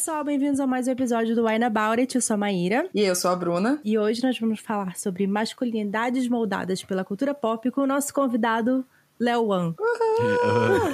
Pessoal, bem-vindos a mais um episódio do Wine About It. Eu sou a Maíra. E eu sou a Bruna. E hoje nós vamos falar sobre masculinidades moldadas pela cultura pop com o nosso convidado, Léo Wan.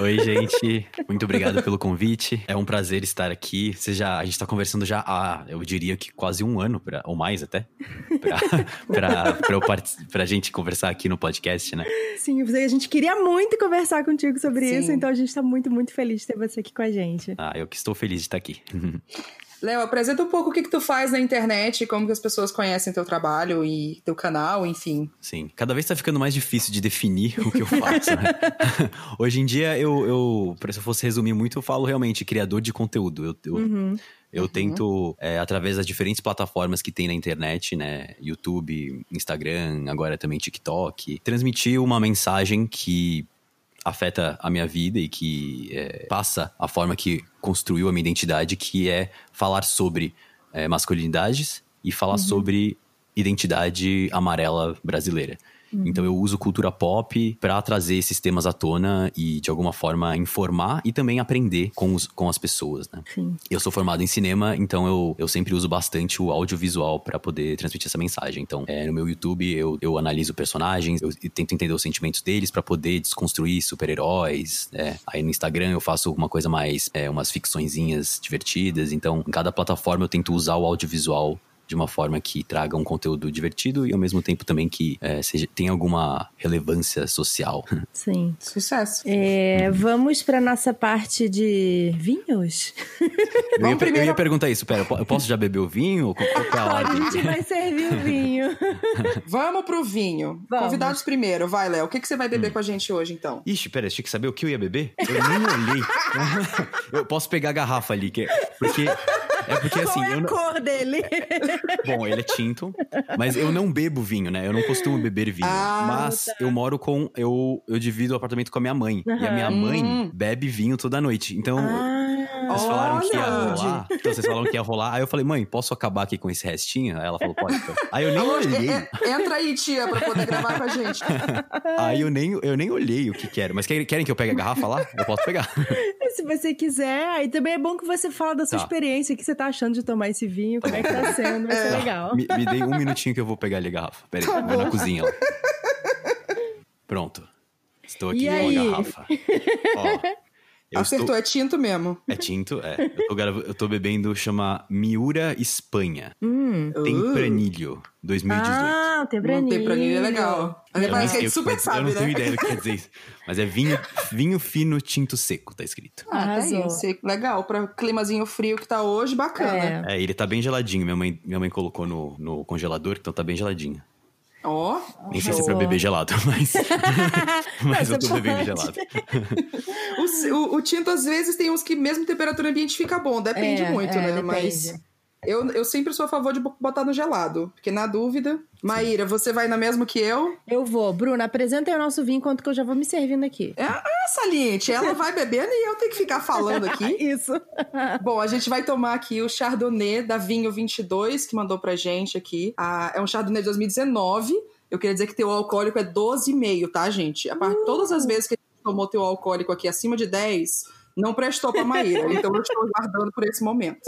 Oi, gente. Muito obrigado pelo convite. É um prazer estar aqui. Você já, a gente está conversando já há, eu diria que quase um ano, pra, ou mais até, para a gente conversar aqui no podcast, né? Sim, a gente queria muito conversar contigo sobre Sim. isso, então a gente está muito, muito feliz de ter você aqui com a gente. Ah, eu que estou feliz de estar aqui. Léo, apresenta um pouco o que, que tu faz na internet, como que as pessoas conhecem teu trabalho e teu canal, enfim. Sim, cada vez tá ficando mais difícil de definir o que eu faço, né? Hoje em dia, eu, eu, se eu fosse resumir muito, eu falo realmente criador de conteúdo. Eu, eu, uhum. eu uhum. tento, é, através das diferentes plataformas que tem na internet, né? YouTube, Instagram, agora também TikTok, transmitir uma mensagem que afeta a minha vida e que é, passa a forma que construiu a minha identidade, que é falar sobre é, masculinidades e falar uhum. sobre identidade amarela brasileira. Uhum. Então eu uso cultura pop para trazer esses temas à tona e de alguma forma informar e também aprender com, os, com as pessoas, né? Sim. Eu sou formado em cinema, então eu, eu sempre uso bastante o audiovisual para poder transmitir essa mensagem. Então, é, no meu YouTube eu, eu analiso personagens, eu tento entender os sentimentos deles para poder desconstruir super-heróis. Né? Aí no Instagram eu faço uma coisa mais, é, umas ficçõezinhas divertidas. Então, em cada plataforma eu tento usar o audiovisual de uma forma que traga um conteúdo divertido e ao mesmo tempo também que é, seja, tenha alguma relevância social. Sim. Sucesso. É, vamos para nossa parte de vinhos? Eu ia, primeiro... eu ia perguntar isso, pera, eu posso já beber o vinho? Qual, qual é a, a gente vai servir o vinho. vamos pro vinho. Vamos. Convidados primeiro, vai, Léo. O que, que você vai beber hum. com a gente hoje, então? Ixi, pera, tinha que saber o que eu ia beber? Eu nem olhei. eu posso pegar a garrafa ali, que, porque é porque assim. Qual é a não... cor dele? Bom, ele é tinto, mas eu não bebo vinho, né? Eu não costumo beber vinho. Ah, mas tá. eu moro com. Eu, eu divido o apartamento com a minha mãe. Uhum. E a minha mãe hum. bebe vinho toda noite. Então. Ah. Vocês falaram que ia rolar. Então, vocês falaram que ia rolar. Aí eu falei, mãe, posso acabar aqui com esse restinho? Aí ela falou, pode. Aí eu nem olhei. É, é, entra aí, tia, pra poder gravar com a gente. aí eu nem, eu nem olhei o que quero. Mas querem, querem que eu pegue a garrafa lá? Eu posso pegar. Se você quiser. Aí também é bom que você fala da sua tá. experiência. O que você tá achando de tomar esse vinho? Como é que tá sendo? Vai ser é. legal. Me, me dei um minutinho que eu vou pegar ali a garrafa. Peraí, tá vou na cozinha lá. Pronto. Estou aqui e com aí? a garrafa. Ó. Eu Acertou, estou... é tinto mesmo. É tinto, é. Eu tô, eu tô bebendo, chama Miura Espanha. Hum. Tempranilho, 2018. Ah, tempranilho. Tempranilho é legal. Eu Parece que a gente super sabe, Eu não né? tenho ideia do que quer dizer isso. Mas é vinho, vinho fino tinto seco, tá escrito. Ah, tá aí, seco. Legal, pra climazinho frio que tá hoje, bacana. É, é ele tá bem geladinho. Minha mãe, minha mãe colocou no, no congelador, então tá bem geladinho. Ó. Oh, Nem sei se é pra beber gelado, mas. mas eu tô bebendo gelado. o, o, o, tinto, às vezes, tem uns que, mesmo temperatura ambiente, fica bom. Depende é, muito, é, né? Depende. Mas. Eu, eu sempre sou a favor de botar no gelado, porque na dúvida. Maíra, você vai na mesma que eu? Eu vou. Bruna, apresenta aí o nosso vinho enquanto que eu já vou me servindo aqui. É, é saliente. Ela vai bebendo e eu tenho que ficar falando aqui. Isso. Bom, a gente vai tomar aqui o Chardonnay da Vinho 22, que mandou pra gente aqui. Ah, é um Chardonnay de 2019. Eu queria dizer que teu alcoólico é 12,5, tá, gente? A part... Uh. Todas as vezes que a gente tomou teu alcoólico aqui acima de 10, não prestou pra Maíra. então eu estou guardando por esse momento.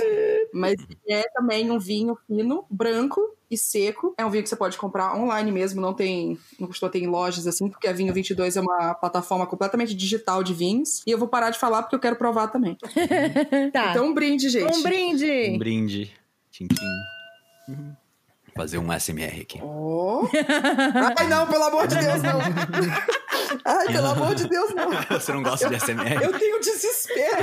Mas é também um vinho fino, branco e seco. É um vinho que você pode comprar online mesmo, não tem. Não costuma ter em lojas assim, porque a Vinho 22 é uma plataforma completamente digital de vinhos. E eu vou parar de falar porque eu quero provar também. tá. Então, um brinde, gente. Um brinde! Um brinde. Tchim, tchim. Uhum fazer um SMR aqui. Oh. Ai, não, pelo amor de Deus, não. Ai, pelo amor de Deus, não. Você não gosta eu, de SMR? Eu tenho desespero.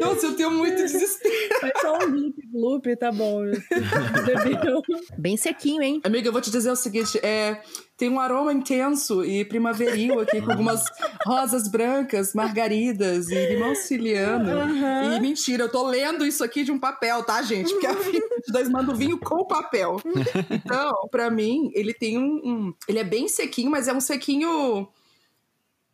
Nossa, eu tenho muito desespero. Foi só um loop, loop, tá bom. Bem sequinho, hein? Amiga, eu vou te dizer o seguinte, é tem um aroma intenso e primaveril aqui, com algumas rosas brancas, margaridas e limão siciliano. Uhum. E mentira, eu tô lendo isso aqui de um papel, tá, gente? Porque a 22 manda o vinho com papel. Então, para mim, ele tem um, um, Ele é bem sequinho, mas é um sequinho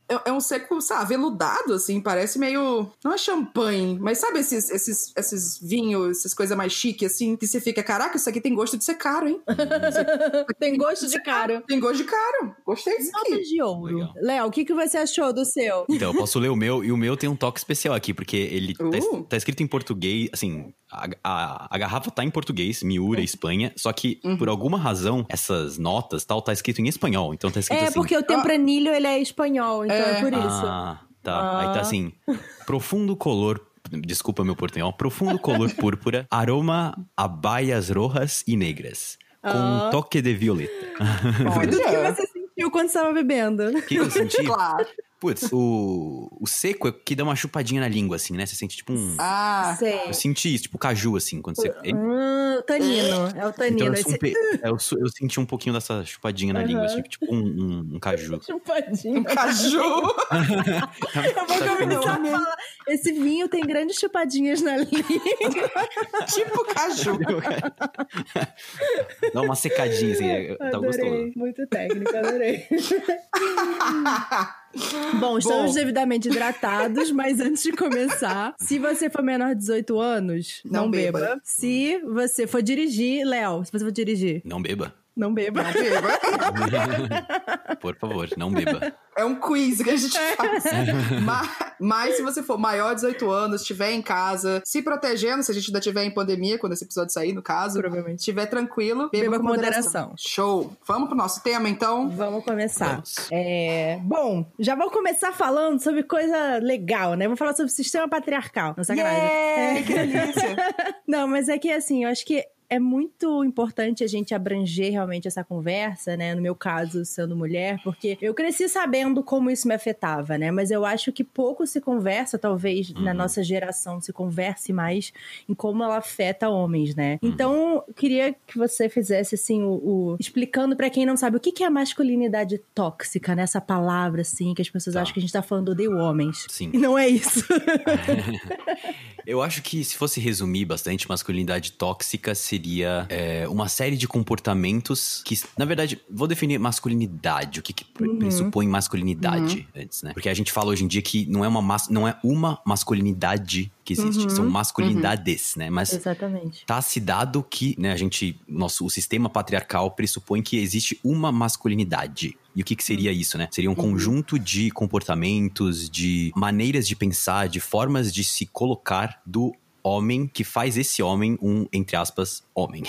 é, é um seco, sabe, veludado, assim, parece meio. Não é champanhe, mas sabe esses, esses, esses vinhos, essas coisas mais chique, assim, que você fica, caraca, isso aqui tem gosto de ser caro, hein? tem gosto de caro. Tem gosto de caro. Gostei disso aqui. de ouro. Léo, o que, que você achou do seu? Então, eu posso ler o meu, e o meu tem um toque especial aqui, porque ele tá uh. tá, tá escrito em português, assim, a, a, a, garrafa tá em português, Miura, Espanha, só que uhum. por alguma razão essas notas tal tá escrito em espanhol, então tá escrito é, assim. É porque o tempranilho ele é espanhol, então é, é por isso. Ah, tá. Ah. Aí tá ah. assim, profundo color desculpa meu portunhol, profundo color púrpura, aroma a baias rojas e negras, com ah. um toque de violeta. Foi tudo que você sentiu quando estava bebendo. O que, que eu senti? Claro. Putz, o, o seco é que dá uma chupadinha na língua, assim, né? Você sente tipo um. Ah, sei. Eu senti isso, tipo caju, assim, quando você. Hum, tanino, é o tanino. Então, eu, esse... eu, eu, senti um pouquinho dessa chupadinha na uhum. língua, assim, tipo um, um, um caju. Chupadinha. Um caju. eu vou começar a falar. Esse vinho tem grandes chupadinhas na língua. tipo caju. dá uma secadinha, assim, tá gostoso. Muito técnico, adorei. Bom, estamos Bom. devidamente hidratados, mas antes de começar, se você for menor de 18 anos, não, não beba. beba. Se você for dirigir, Léo, se você for dirigir. Não beba. Não beba. Não beba. Por favor, não beba. É um quiz que a gente faz. mas, mas, se você for maior de 18 anos, estiver em casa, se protegendo, se a gente ainda estiver em pandemia, quando esse episódio sair, no caso. Provavelmente. Estiver tranquilo, beba, beba com moderação. moderação. Show. Vamos pro nosso tema, então? Vamos começar. Vamos. É, bom, já vou começar falando sobre coisa legal, né? Vou falar sobre o sistema patriarcal. Não sacanagem. Yeah, que delícia. Não, mas é que assim, eu acho que é muito importante a gente abranger realmente essa conversa, né? No meu caso, sendo mulher, porque eu cresci sabendo como isso me afetava, né? Mas eu acho que pouco se conversa, talvez uhum. na nossa geração se converse mais em como ela afeta homens, né? Uhum. Então, queria que você fizesse assim o, o... explicando para quem não sabe o que, que é a masculinidade tóxica, nessa né? palavra assim que as pessoas tá. acham que a gente tá falando de homens. Sim. E não é isso. eu acho que se fosse resumir bastante masculinidade tóxica se seria é, uma série de comportamentos que, na verdade, vou definir masculinidade, o que, que uhum. pressupõe masculinidade uhum. antes, né? Porque a gente fala hoje em dia que não é uma, não é uma masculinidade que existe, uhum. são masculinidades, né? Mas Exatamente. tá se dado que, né, a gente, nosso, o sistema patriarcal pressupõe que existe uma masculinidade. E o que, que seria uhum. isso, né? Seria um uhum. conjunto de comportamentos, de maneiras de pensar, de formas de se colocar do homem que faz esse homem um, entre aspas, homem.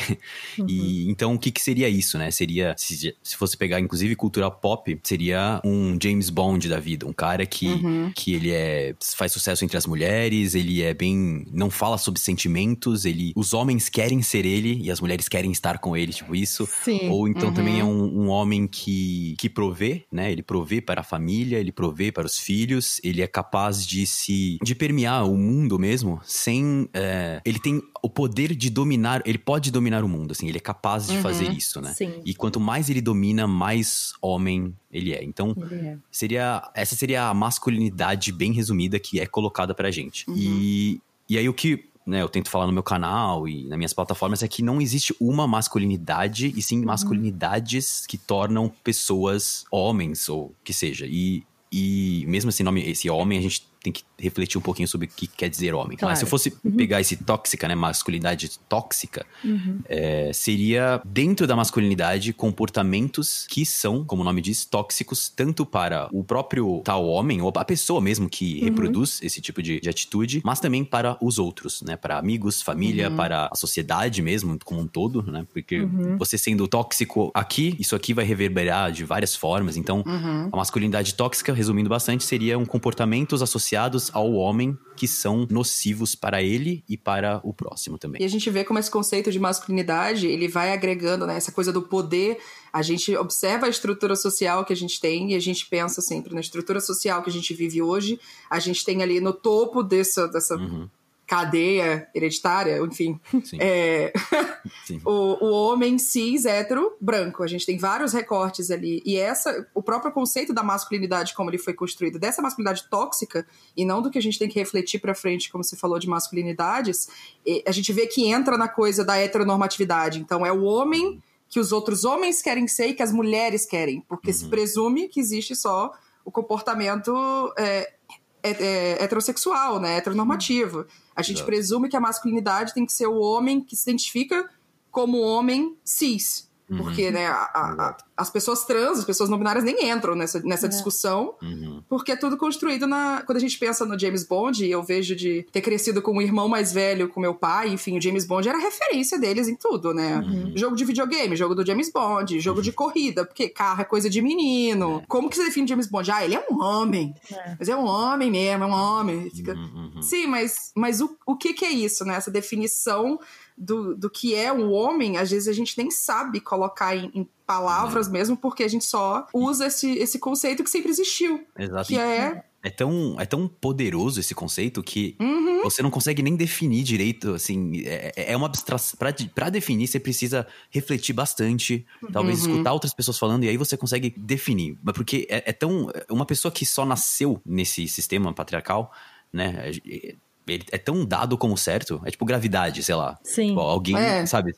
Uhum. E então o que, que seria isso, né? Seria, se, se fosse pegar inclusive cultura pop, seria um James Bond da vida, um cara que, uhum. que ele é faz sucesso entre as mulheres, ele é bem não fala sobre sentimentos, ele os homens querem ser ele e as mulheres querem estar com ele, tipo isso. Sim. Ou então uhum. também é um, um, homem que que provê, né? Ele provê para a família, ele provê para os filhos, ele é capaz de se de permear o mundo mesmo sem é, ele tem o poder de dominar, ele pode dominar o mundo, assim, ele é capaz de uhum, fazer isso, né? Sim. E quanto mais ele domina, mais homem ele é. Então, ele é. seria essa seria a masculinidade bem resumida que é colocada pra gente. Uhum. E, e aí o que né, eu tento falar no meu canal e nas minhas plataformas é que não existe uma masculinidade e sim uhum. masculinidades que tornam pessoas homens ou que seja. E, e mesmo esse nome, esse homem, a gente tem que refletir um pouquinho sobre o que quer dizer homem. Claro. Mas se eu fosse uhum. pegar esse tóxica, né, masculinidade tóxica, uhum. é, seria dentro da masculinidade comportamentos que são, como o nome diz, tóxicos tanto para o próprio tal homem ou a pessoa mesmo que uhum. reproduz esse tipo de, de, atitude, mas também para os outros, né, para amigos, família, uhum. para a sociedade mesmo como um todo, né, porque uhum. você sendo tóxico aqui, isso aqui vai reverberar de várias formas. Então, uhum. a masculinidade tóxica, resumindo bastante, seria um comportamentos associados ao homem que são nocivos para ele e para o próximo também. E a gente vê como esse conceito de masculinidade, ele vai agregando, né, essa coisa do poder. A gente observa a estrutura social que a gente tem e a gente pensa sempre na estrutura social que a gente vive hoje. A gente tem ali no topo dessa, dessa uhum cadeia hereditária, enfim. Sim. É... Sim. o, o homem cis, hétero, branco. A gente tem vários recortes ali. E essa, o próprio conceito da masculinidade, como ele foi construído, dessa masculinidade tóxica, e não do que a gente tem que refletir pra frente, como você falou, de masculinidades, a gente vê que entra na coisa da heteronormatividade. Então, é o homem que os outros homens querem ser e que as mulheres querem, porque uhum. se presume que existe só o comportamento é, heterossexual, né? Heteronormativo. A gente Exato. presume que a masculinidade tem que ser o homem que se identifica como homem cis. Uhum. Porque, né, a, a, as pessoas trans, as pessoas não binárias nem entram nessa, nessa é. discussão, uhum. porque é tudo construído na. Quando a gente pensa no James Bond, eu vejo de ter crescido com um irmão mais velho, com meu pai, enfim, o James Bond era referência deles em tudo, né? Uhum. Jogo de videogame, jogo do James Bond, jogo de corrida, porque carro é coisa de menino. É. Como que você define James Bond? Ah, ele é um homem. É. Mas é um homem mesmo, é um homem. Fica... Uhum, uhum. Sim, mas, mas o, o que, que é isso, né? Essa definição do, do que é o homem, às vezes a gente nem sabe colocar em, em palavras mesmo, porque a gente só usa esse, esse conceito que sempre existiu. Exato. Que é é tão, é tão poderoso esse conceito que uhum. você não consegue nem definir direito, assim, é, é uma abstração. Pra definir, você precisa refletir bastante, talvez uhum. escutar outras pessoas falando, e aí você consegue definir. Mas porque é, é, tão. Uma pessoa que só nasceu nesse sistema patriarcal, né? Ele é tão dado como certo. É tipo gravidade, sei lá. Sim. Tipo, alguém, é. sabe?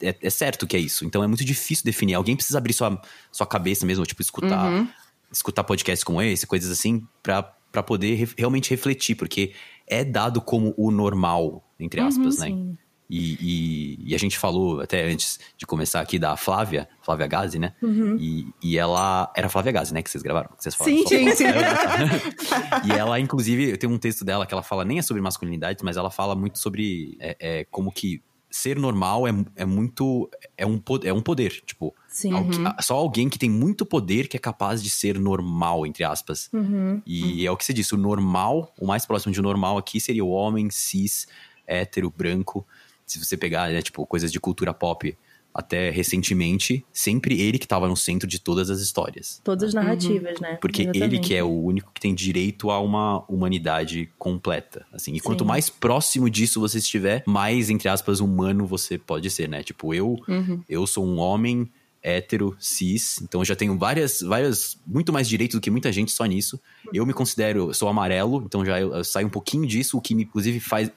É, é, certo que é isso. Então é muito difícil definir. Alguém precisa abrir sua, sua cabeça mesmo, tipo, escutar, uhum. escutar podcasts como esse, coisas assim, pra, pra poder re realmente refletir, porque é dado como o normal, entre aspas, uhum, né? Sim. E, e, e, a gente falou até antes de começar aqui da Flávia, Flávia Gazi, né? Uhum. E, e ela. Era Flávia Gazi, né? Que vocês gravaram? Que vocês falaram, sim, sim, sim. e ela, inclusive, eu tenho um texto dela que ela fala nem é sobre masculinidade, mas ela fala muito sobre é, é como que ser normal é, é muito. É um, é um poder. Tipo, Sim, uhum. só alguém que tem muito poder que é capaz de ser normal, entre aspas. Uhum, e uhum. é o que você disse: o normal, o mais próximo de normal aqui seria o homem cis, hétero, branco se você pegar, né, tipo, coisas de cultura pop até recentemente, sempre ele que estava no centro de todas as histórias. Todas as narrativas, uhum. né? Porque Exatamente. ele que é o único que tem direito a uma humanidade completa, assim. E Sim. quanto mais próximo disso você estiver, mais, entre aspas, humano você pode ser, né? Tipo, eu, uhum. eu sou um homem hétero, cis, então eu já tenho várias, várias, muito mais direitos do que muita gente só nisso. Eu me considero, sou amarelo, então já eu, eu saio um pouquinho disso, o que me, inclusive, faz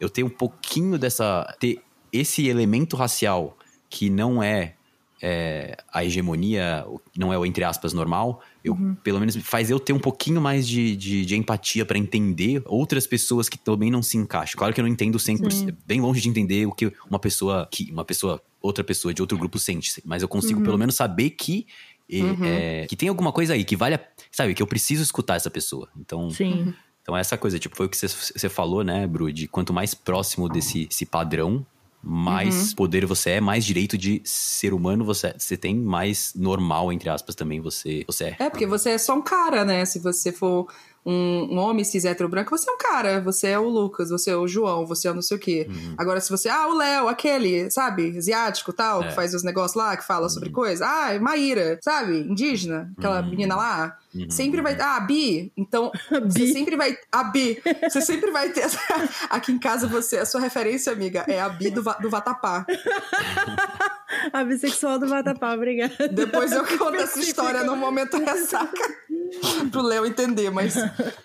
eu tenho um pouquinho dessa. ter esse elemento racial que não é, é a hegemonia, não é o entre aspas normal, eu, uhum. pelo menos faz eu ter um pouquinho mais de, de, de empatia para entender outras pessoas que também não se encaixam. Claro que eu não entendo 100%, Sim. bem longe de entender o que uma pessoa, que uma pessoa, outra pessoa de outro grupo sente, mas eu consigo uhum. pelo menos saber que uhum. é, que tem alguma coisa aí que vale, a, sabe, que eu preciso escutar essa pessoa. Então, Sim. Então, essa coisa, tipo, foi o que você falou, né, Bru? De quanto mais próximo desse padrão, mais uhum. poder você é, mais direito de ser humano você, você tem, mais normal, entre aspas, também você, você é. É, porque você é só um cara, né? Se você for um, um homem cis hétero branco, você é um cara, você é o Lucas, você é o João, você é o não sei o quê. Uhum. Agora, se você, ah, o Léo, aquele, sabe, asiático tal, é. que faz os negócios lá, que fala uhum. sobre coisa, ah, Maíra, sabe, indígena, aquela uhum. menina lá. Uhum. Sempre vai. Ah, a Bi. Então, você sempre vai. A Bi. Você sempre vai ter. Aqui em casa, você, a sua referência, amiga, é a Bi do, do Vatapá. a bissexual do Vatapá, obrigada. Depois eu conto essa história no momento ressaca. pro Léo entender, mas,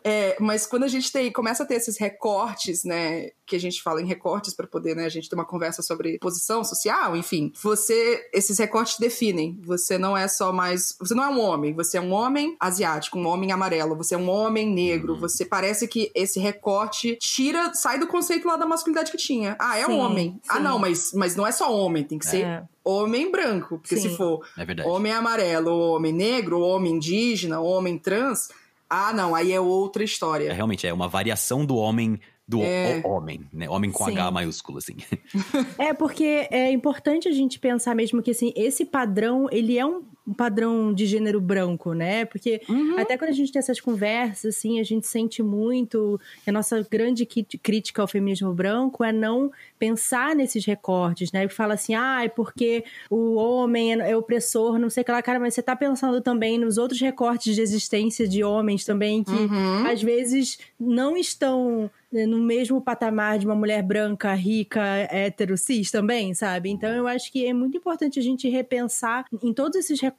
é, mas quando a gente tem, começa a ter esses recortes, né, que a gente fala em recortes para poder, né, a gente ter uma conversa sobre posição social, enfim, você, esses recortes definem, você não é só mais, você não é um homem, você é um homem asiático, um homem amarelo, você é um homem negro, uhum. você parece que esse recorte tira, sai do conceito lá da masculinidade que tinha. Ah, é sim, um homem. Sim. Ah, não, mas, mas não é só homem, tem que ser é homem branco. Porque Sim. se for é homem amarelo, homem negro, homem indígena, homem trans, ah, não, aí é outra história. É, realmente, é uma variação do homem do é. homem, né? Homem com Sim. H maiúsculo, assim. É, porque é importante a gente pensar mesmo que, assim, esse padrão, ele é um um padrão de gênero branco, né? Porque uhum. até quando a gente tem essas conversas, assim, a gente sente muito que a nossa grande crítica ao feminismo branco é não pensar nesses recortes, né? Que fala assim, ah, é porque o homem é, é opressor, não sei o que lá, cara, mas você tá pensando também nos outros recortes de existência de homens também que uhum. às vezes não estão né, no mesmo patamar de uma mulher branca, rica, hétero, cis também, sabe? Então eu acho que é muito importante a gente repensar em todos esses recortes,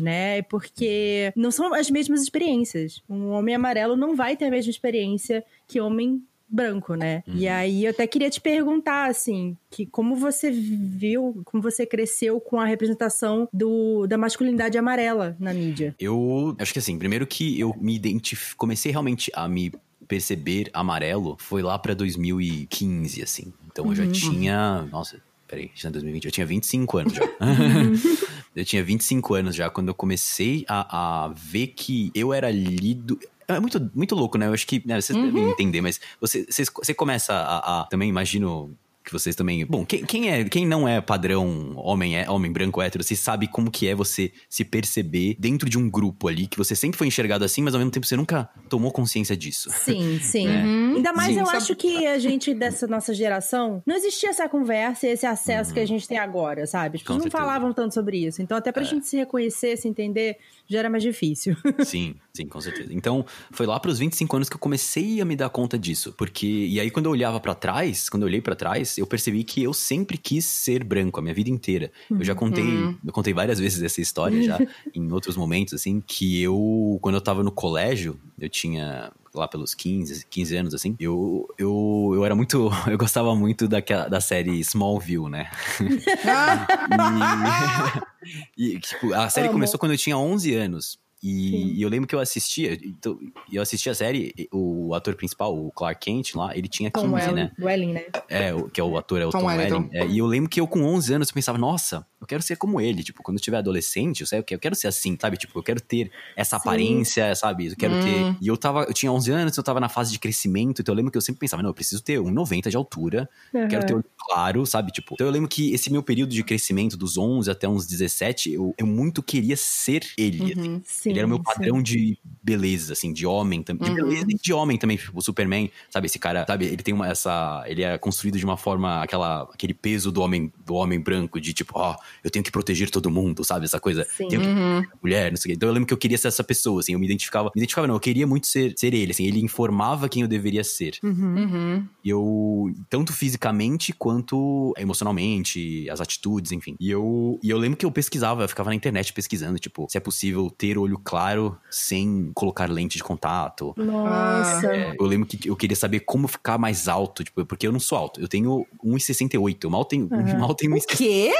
né? Porque não são as mesmas experiências. Um homem amarelo não vai ter a mesma experiência que homem branco, né? Uhum. E aí eu até queria te perguntar, assim, que como você viu, como você cresceu com a representação do, da masculinidade amarela na mídia? Eu acho que assim, primeiro que eu me identifiquei, comecei realmente a me perceber amarelo foi lá pra 2015, assim. Então eu já uhum. tinha. Nossa, peraí, já em 2020, eu tinha 25 anos já. eu tinha 25 anos já quando eu comecei a, a ver que eu era lido. É muito, muito louco, né? Eu acho que né, vocês uhum. devem entender, mas você, você, você começa a, a, Também imagino que vocês também. Bom, quem, quem, é, quem não é padrão homem, é, homem branco hétero, você sabe como que é você se perceber dentro de um grupo ali, que você sempre foi enxergado assim, mas ao mesmo tempo você nunca tomou consciência disso. Sim, sim. É. Uhum. Ainda mais sim, eu sabe... acho que a gente dessa nossa geração não existia essa conversa e esse acesso uhum. que a gente tem agora, sabe? As pessoas não falavam tanto sobre isso. Então, até pra é. gente se reconhecer, se entender, já era mais difícil. Sim, sim, com certeza. Então, foi lá pros 25 anos que eu comecei a me dar conta disso. Porque, e aí quando eu olhava para trás, quando eu olhei para trás, eu percebi que eu sempre quis ser branco a minha vida inteira. Eu já contei, uhum. eu contei várias vezes essa história já, em outros momentos, assim, que eu, quando eu tava no colégio, eu tinha lá pelos 15, 15 anos, assim, eu, eu, eu era muito. Eu gostava muito daquela, da série Smallville, né? e, e, tipo, a série começou quando eu tinha 11 anos. E, e, eu lembro que eu assistia, então, eu assistia a série, o ator principal, o Clark Kent lá, ele tinha 15, Tom né? Welling, né? É, que é o ator, é o Tom, Tom Welling. É, e eu lembro que eu com 11 anos eu pensava, nossa, eu quero ser como ele. Tipo, quando eu tiver adolescente, eu, sei, eu quero ser assim, sabe? Tipo, eu quero ter essa Sim. aparência, sabe? Eu quero hum. ter. E eu tava, eu tinha 11 anos, eu tava na fase de crescimento, então eu lembro que eu sempre pensava, não, eu preciso ter 1,90 de altura, uhum. quero ter olho claro, sabe? Tipo, então eu lembro que esse meu período de crescimento, dos 11 até uns 17, eu, eu muito queria ser ele. Uhum. Assim. Sim, ele era o meu padrão sim. de beleza, assim, de homem também. De uhum. beleza e de homem também, tipo, o Superman, sabe? Esse cara, sabe? Ele tem uma, essa. Ele é construído de uma forma, aquela, aquele peso do homem, do homem branco, de tipo, ó, oh, eu tenho que proteger todo mundo, sabe? Essa coisa. Sim. Tenho que uhum. mulher, não sei o quê. Então eu lembro que eu queria ser essa pessoa, assim, eu me identificava. Me identificava, não, eu queria muito ser, ser ele, assim, ele informava quem eu deveria ser. Uhum. uhum. E eu, tanto fisicamente quanto emocionalmente, as atitudes, enfim. E eu, e eu lembro que eu pesquisava, eu ficava na internet pesquisando, tipo, se é possível ter olho claro sem colocar lente de contato. Nossa. É, eu lembro que eu queria saber como ficar mais alto, tipo, porque eu não sou alto. Eu tenho 1,68. Eu mal tenho, uhum. mal tenho 1,68. O quê?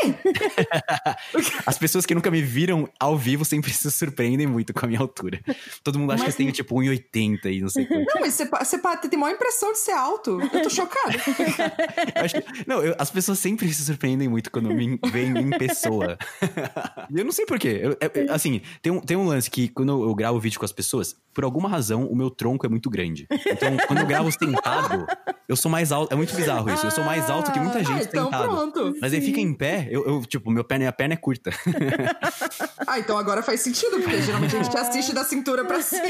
As pessoas que nunca me viram ao vivo sempre se surpreendem muito com a minha altura. Todo mundo acha mas... que eu tenho tipo 1,80 e não sei quanto. Não, mas você, você tem maior impressão de ser alto. Eu tô chocado. que, não, eu, as pessoas sempre se surpreendem muito quando me veem em pessoa. E eu não sei porquê. Eu, assim, tem um, tem um lance que quando eu gravo vídeo com as pessoas, por alguma razão, o meu tronco é muito grande. Então, quando eu gravo sentado, eu sou mais alto. É muito bizarro isso. Eu sou mais alto que muita gente ah, então sentado. Pronto. Mas aí fica em pé, eu, eu tipo, meu pé, minha perna é curta. ah, então agora faz sentido, porque geralmente a gente assiste da cintura pra cima.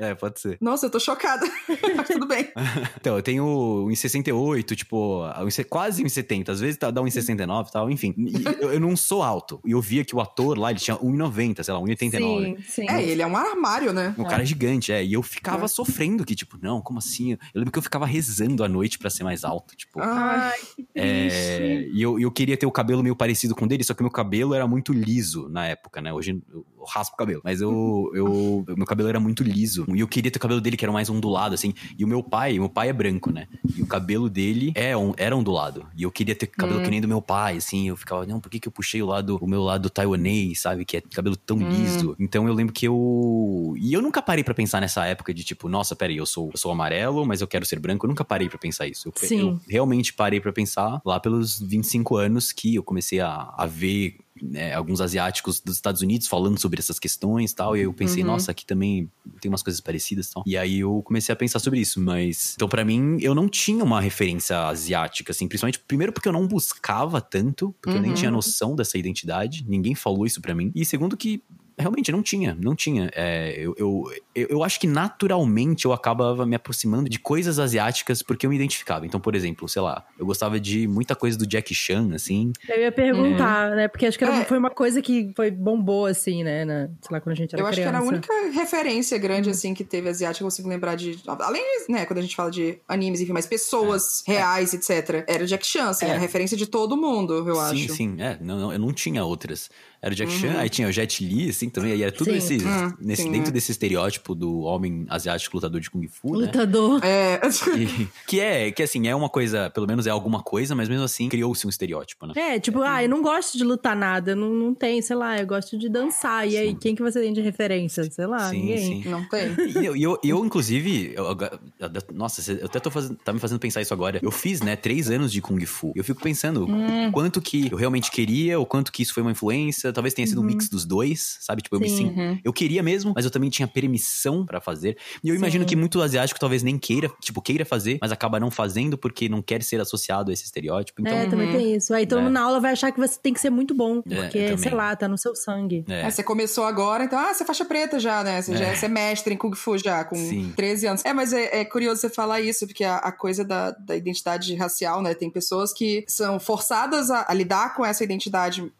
É, é pode ser. Nossa, eu tô chocada. Mas tudo bem. Então, eu tenho 1,68, tipo, quase 1,70. Às vezes dá 1,69 e tal, enfim. Eu, eu, não sou alto. E eu via que o ator lá, ele tinha 1,90, sei lá, 1,89. Sim, sim. É, ele é um armário, né? Um é. cara gigante, é. E eu ficava é. sofrendo que, tipo, não, como assim? Eu lembro que eu ficava rezando à noite pra ser mais alto, tipo. Ai, que é, e eu, eu queria ter o cabelo meio parecido com dele, só que o meu cabelo era muito liso na época, né? Hoje eu raspo o cabelo. Mas eu, eu. Meu cabelo era muito liso. E eu queria ter o cabelo dele, que era mais ondulado, assim. E o meu pai, meu pai é branco, né? E o cabelo dele é, era ondulado. E eu queria ter cabelo hum. que nem do meu pai, assim. Eu ficava, não, por que, que eu puxei o lado, o meu lado taiwanês, sabe? Que é cabelo tão hum. liso. Então eu lembro que eu. E eu nunca parei para pensar nessa época de tipo, nossa, peraí, eu sou, eu sou amarelo, mas eu quero ser branco. Eu nunca parei para pensar isso. Eu, eu realmente parei para pensar lá pelos 25 anos que eu comecei a, a ver né, alguns asiáticos dos Estados Unidos falando sobre essas questões e tal. E eu pensei, uhum. nossa, aqui também tem umas coisas parecidas e tal. E aí eu comecei a pensar sobre isso. Mas. Então, para mim, eu não tinha uma referência asiática, assim. Principalmente, primeiro, porque eu não buscava tanto, porque uhum. eu nem tinha uhum. noção dessa identidade. Ninguém falou isso para mim. E segundo, que realmente não tinha, não tinha. É, eu, eu, eu, acho que naturalmente eu acabava me aproximando de coisas asiáticas porque eu me identificava. Então, por exemplo, sei lá, eu gostava de muita coisa do Jack Chan, assim. Eu ia perguntar, é. né? Porque acho que era, é. foi uma coisa que foi bombou, assim, né? Na, sei lá, quando a gente era Eu criança. acho que era a única referência grande, assim, que teve asiática, eu consigo lembrar de. Além, né, quando a gente fala de animes, enfim, mas pessoas é. reais, etc. Era o Jack Chan, assim, era é. referência de todo mundo, eu sim, acho. Sim, sim, é. Não, não, eu não tinha outras. Era o Jack uhum. Chan, aí tinha o Jet Li, assim, também. E é tudo Sim. esse, Hum, nesse, sim, dentro é. desse estereótipo do homem asiático lutador de Kung Fu, né? Lutador. É. E- que é, que assim, é uma coisa, pelo menos é alguma coisa, mas mesmo assim criou-se um estereótipo, né? É, tipo, ah, eu não gosto de lutar nada, não, não tem, sei lá, eu gosto de dançar. E aí, Sim. quem que você tem de referência? Sei lá, sim, ninguém. sim. Não tem. E eu, eu, eu, inclusive, eu- eu- nossa, eu até tô fazendo, tá me fazendo pensar isso agora. Eu fiz, né, três anos de Kung Fu. Eu fico pensando Hum. quanto que eu realmente queria, ou quanto que isso foi uma influência. Talvez tenha sido um mix dos dois, sabe? Tipo, eu me Uhum. Sim. Eu queria mesmo, mas eu também tinha permissão pra fazer. E eu imagino Sim. que muito asiático talvez nem queira, tipo, queira fazer, mas acaba não fazendo porque não quer ser associado a esse estereótipo. Então, é, também tem isso. Aí todo É. mundo na aula vai achar que você tem que ser muito bom, É, porque, eu sei lá, tá no seu sangue. é. É, você começou agora, então, ah, você é faixa preta já, né? Você já é, você é mestre em Kung Fu já, com Sim. 13 anos. É, mas é, é curioso você falar isso, porque a, a coisa da, da identidade racial, né? Tem pessoas que são forçadas a, a lidar com essa identidade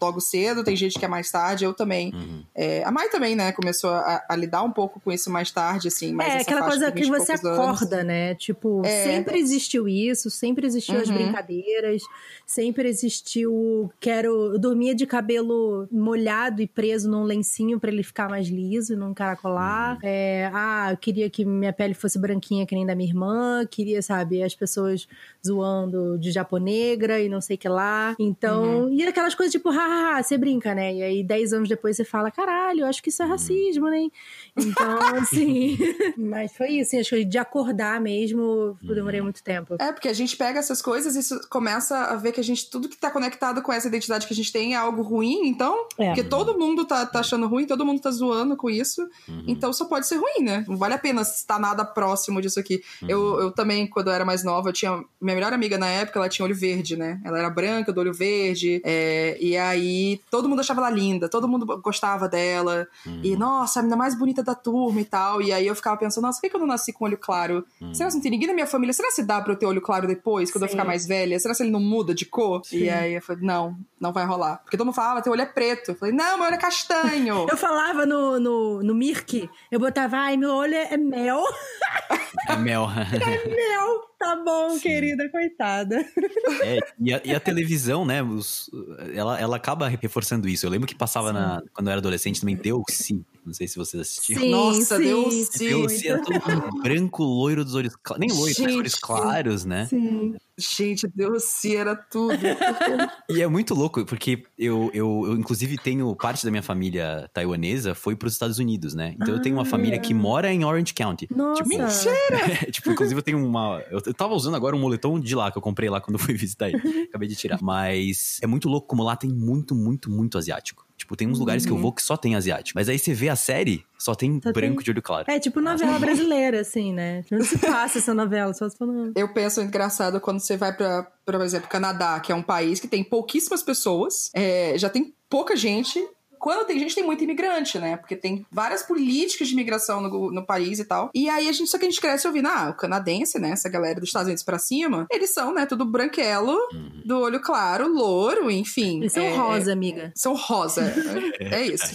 logo cedo, tem gente que é mais tarde, eu também. Uhum. É, a Mai também, né, começou a, a lidar um pouco com isso mais tarde, assim. Mais é, essa aquela coisa que 20 você poucos anos. acorda, né? Tipo, É. sempre existiu isso, sempre existiu as Uhum. brincadeiras, sempre existiu. Quero. Eu dormia de cabelo molhado e preso num lencinho pra ele ficar mais liso e não caracolar. É, ah, eu queria que minha pele fosse branquinha que nem da minha irmã, queria, sabe, as pessoas zoando de japonegra e não sei o que lá. Então, e aquelas coisas tipo, hahaha, você brinca, né? E aí, dez anos depois, você fala, caralho, eu acho que isso é racismo, né? Então, assim. mas foi isso, assim, acho que de acordar mesmo, eu demorei muito tempo. É, porque a gente pega essas coisas e isso começa a ver que a gente, tudo que tá conectado com essa identidade que a gente tem é algo ruim, então. É. Porque todo mundo tá, tá achando ruim, todo mundo tá zoando com isso. Uhum. Então só pode ser ruim, né? Não vale a pena estar nada próximo disso aqui. Uhum. Eu, eu também, quando eu era mais nova, eu tinha. Minha melhor amiga na época, ela tinha olho verde, né? Ela era branca, do olho verde. é, e aí todo mundo achava ela linda, todo mundo gostava dela. Uhum. E, nossa, a menina mais bonita da turma e tal. E aí eu ficava pensando, nossa, por que que eu não nasci com olho claro? Uhum. Será que não tem ninguém na minha família? Será que dá pra eu ter olho claro depois, quando eu Sim. ficar mais velha? Será que ele não muda de cor? Sim. E aí eu falei, não, não vai rolar. Porque todo mundo falava, teu olho é preto. Eu falei, não, meu olho é castanho. Eu falava no, no, no Mirk, eu botava, ai, meu olho é mel. É mel. mel, tá bom, Sim. querida, coitada. É, e, a, e a televisão, né? os- ela, ela acaba reforçando isso. Eu lembro que passava na, quando eu era adolescente também deu sim. Não sei se vocês assistiam. Sim, Nossa, sim, Deus, sim, sim. Deu sim, era todo branco, loiro dos olhos claros. Nem loiro, mas Gente. olhos claros, né? Sim. Gente, Deus, era tudo. E é muito louco, porque eu, eu, eu, inclusive, tenho parte da minha família taiwanesa foi para os Estados Unidos, né? Então eu tenho uma Ah. família que mora em Orange County. Nossa. Tipo, tipo, inclusive eu tenho uma. Eu, eu tava usando agora um moletom de lá que eu comprei lá quando fui visitar ele. Acabei de tirar. Mas é muito louco como lá tem muito, muito, muito asiático. Tipo, tem uns lugares que eu Uhum. vou que só tem asiático. Mas aí você vê a série, só tem Só branco tem- de olho claro. É tipo novela brasileira, assim, né? Não se passa essa novela, só se for no... Eu penso engraçado quando você vai pra, por exemplo, Canadá, que é um país que tem pouquíssimas pessoas, é, já tem pouca gente. Quando tem gente, tem muito imigrante, né? Porque tem várias políticas de imigração no, no país e tal. E aí a gente, só que a gente cresce ouvindo, ah, o canadense, né? Essa galera dos Estados Unidos pra cima, eles são, né? Tudo branquelo, Uhum. do olho claro, louro, enfim. Eles são é, rosa, amiga. São rosa. É, é isso.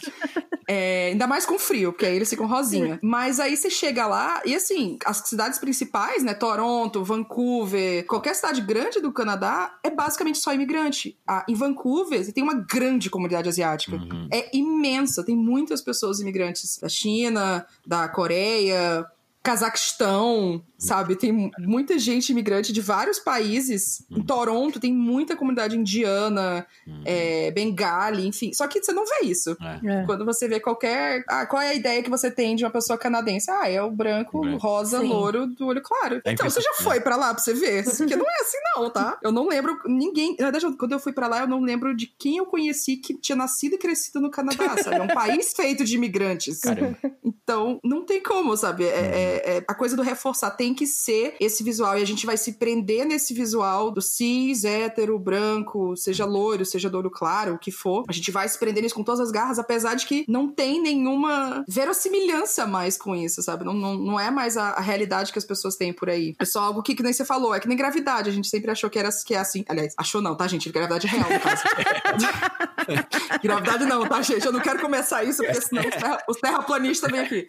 É, ainda mais com frio, porque aí eles ficam rosinha. Mas aí você chega lá e assim, as cidades principais, né? Toronto, Vancouver, qualquer cidade grande do Canadá é basicamente só imigrante. Ah, em Vancouver, você tem uma grande comunidade asiática. Uhum. É imensa, tem muitas pessoas imigrantes da China, da Coreia. Cazaquistão, sabe? Tem mu- muita gente imigrante de vários países. Em Toronto tem muita comunidade indiana, Uhum. é, bengali, enfim. Só que você não vê isso. É. É. Quando você vê qualquer. Ah, qual é a ideia que você tem de uma pessoa canadense? Ah, é o branco, Branco. rosa, Sim. louro, do olho claro. É então, você já foi pra lá pra você ver? Porque não é assim, não, tá? Eu não lembro ninguém. Na verdade, quando eu fui pra lá, eu não lembro de quem eu conheci que tinha nascido e crescido no Canadá, sabe? É um país feito de imigrantes. Caramba. Então, não tem como, sabe? É, é- é- a coisa do reforçar tem que ser esse visual. E a gente vai se prender nesse visual do cis, hétero, branco, seja loiro, seja do olho claro, o que for. A gente vai se prender nisso com todas as garras, apesar de que não tem nenhuma verossimilhança mais com isso, sabe? Não, não, não é mais a, a realidade que as pessoas têm por aí. É só algo que, que nem você falou, é que nem gravidade. A gente sempre achou que era que é assim. Aliás, achou não, tá, gente? Gravidade é real, no caso. Gravidade não, tá, gente? Eu não quero começar isso, porque senão os, terra, os terraplanistas vêm aqui.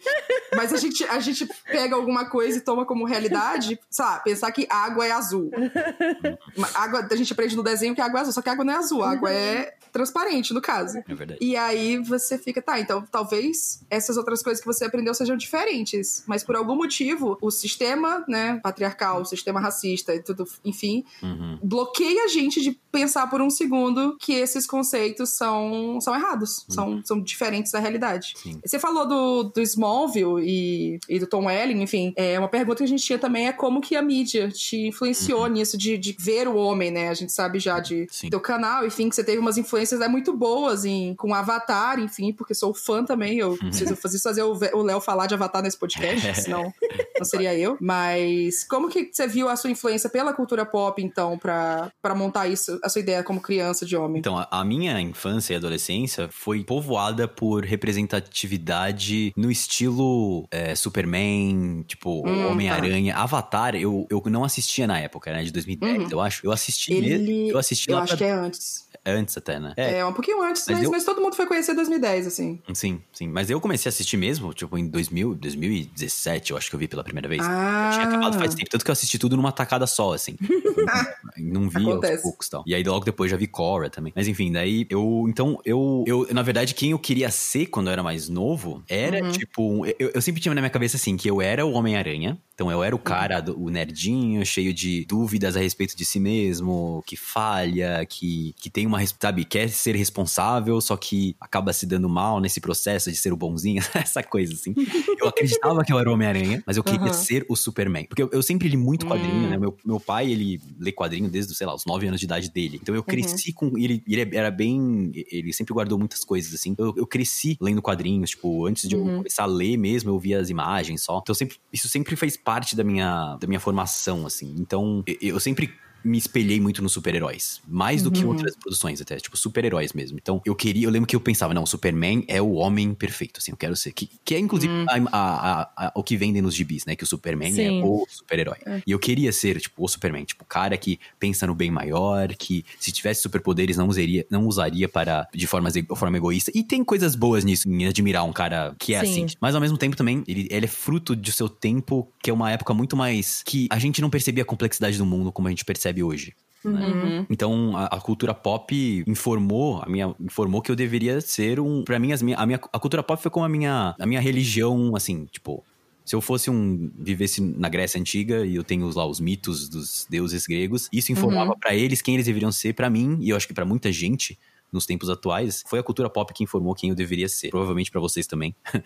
Mas a gente, a gente pega alguma coisa e toma como realidade, sabe? Pensar que água é azul. Água, a gente aprende no desenho que água é azul, só que água não é azul, água é transparente, no caso. É verdade. E aí você fica, tá, então talvez essas outras coisas que você aprendeu sejam diferentes, mas por algum motivo o sistema, né, patriarcal, o sistema racista e tudo, enfim, Uhum. bloqueia a gente de pensar por um segundo que esses conceitos são, são errados, são, são diferentes da realidade. Sim. Você falou do, do Smallville e, e do Tom Welling, enfim, é, uma pergunta que a gente tinha também é como que a mídia te influenciou nisso de, de ver o homem, né? A gente sabe já de Sim. teu canal, enfim, que você teve umas influências né, muito boas em, com Avatar, enfim, porque sou fã também, eu preciso fazer, fazer o Léo falar de Avatar nesse podcast, senão não seria eu. Mas como que você viu a sua influência pela cultura pop, então, pra montar isso, a sua ideia como criança de homem? Então, a, a minha infância e adolescência foi povoada por representatividade no estilo é, Superman, tipo, Hum, Homem-Aranha. Avatar, eu, eu não assistia na época, né? De 2010, eu acho. Eu assisti Uhum. Ele-. Eu assisti Eu acho pra- que é antes. antes até, né? É, um pouquinho antes, Mas mas, eu- mas todo mundo foi conhecer em 2010, assim. Sim, sim. Mas eu comecei a assistir mesmo, tipo, em 2000, 2017, eu acho que eu vi pela primeira vez. Ah. Tinha acabado faz tempo, tanto que eu assisti tudo numa tacada só, assim. não vi aos Acontece. poucos e tal. E aí logo depois já vi Cora também. Mas enfim, daí eu. Então, eu. eu na verdade, quem eu queria ser quando eu era mais novo era, Uhum. tipo. Eu, eu sempre tinha na minha cabeça assim, que eu era o Homem-Aranha. Então eu era Uhum. o cara, do- o nerdinho, cheio de dúvidas a respeito de si mesmo, que falha, que, que tem uma, sabe, quer ser responsável, só que acaba se dando mal nesse processo de ser o bonzinho, essa coisa assim. Eu acreditava que eu era o Homem-Aranha, mas eu queria Aham. ser o Superman. Porque eu, eu sempre li muito quadrinho, Hum. né? Meu, meu pai, ele lê quadrinho desde, sei lá, os 9 anos de idade dele. Então eu cresci com. Ele, ele era bem. Ele sempre guardou muitas coisas, assim. Eu, eu cresci lendo quadrinhos, tipo, antes de eu começar a ler mesmo, eu via as imagens só. Então sempre, isso sempre fez parte da minha, da minha formação, assim. Então eu, eu sempre me espelhei muito nos super-heróis. Mais do que outras produções, até. Tipo, super-heróis mesmo. Então, eu queria... Eu lembro que eu pensava, não, o Superman é o homem perfeito, assim. Eu quero ser... Que, que é, inclusive, a- a- a- a- o que vendem nos gibis, né? Que o Superman Sim. é o super-herói. E eu queria ser, tipo, o Superman. Tipo, o cara que pensa no bem maior, que se tivesse superpoderes não usaria, não usaria para... De forma, de forma egoísta. E tem coisas boas nisso, em admirar um cara que é Sim. assim. Mas, ao mesmo tempo, também, ele, ele é fruto do seu tempo, que é uma época muito mais... Que a gente não percebia a complexidade do mundo como a gente percebe hoje. Uhum. Então a, a cultura pop informou a minha informou que eu deveria ser um para mim as minha, a minha a cultura pop foi como a minha a minha religião assim tipo se eu fosse um vivesse na Grécia antiga e eu tenho lá os mitos dos deuses gregos isso informava pra eles quem eles deveriam ser pra mim e eu acho que pra muita gente nos tempos atuais, foi a cultura pop que informou quem eu deveria ser. Provavelmente pra vocês também.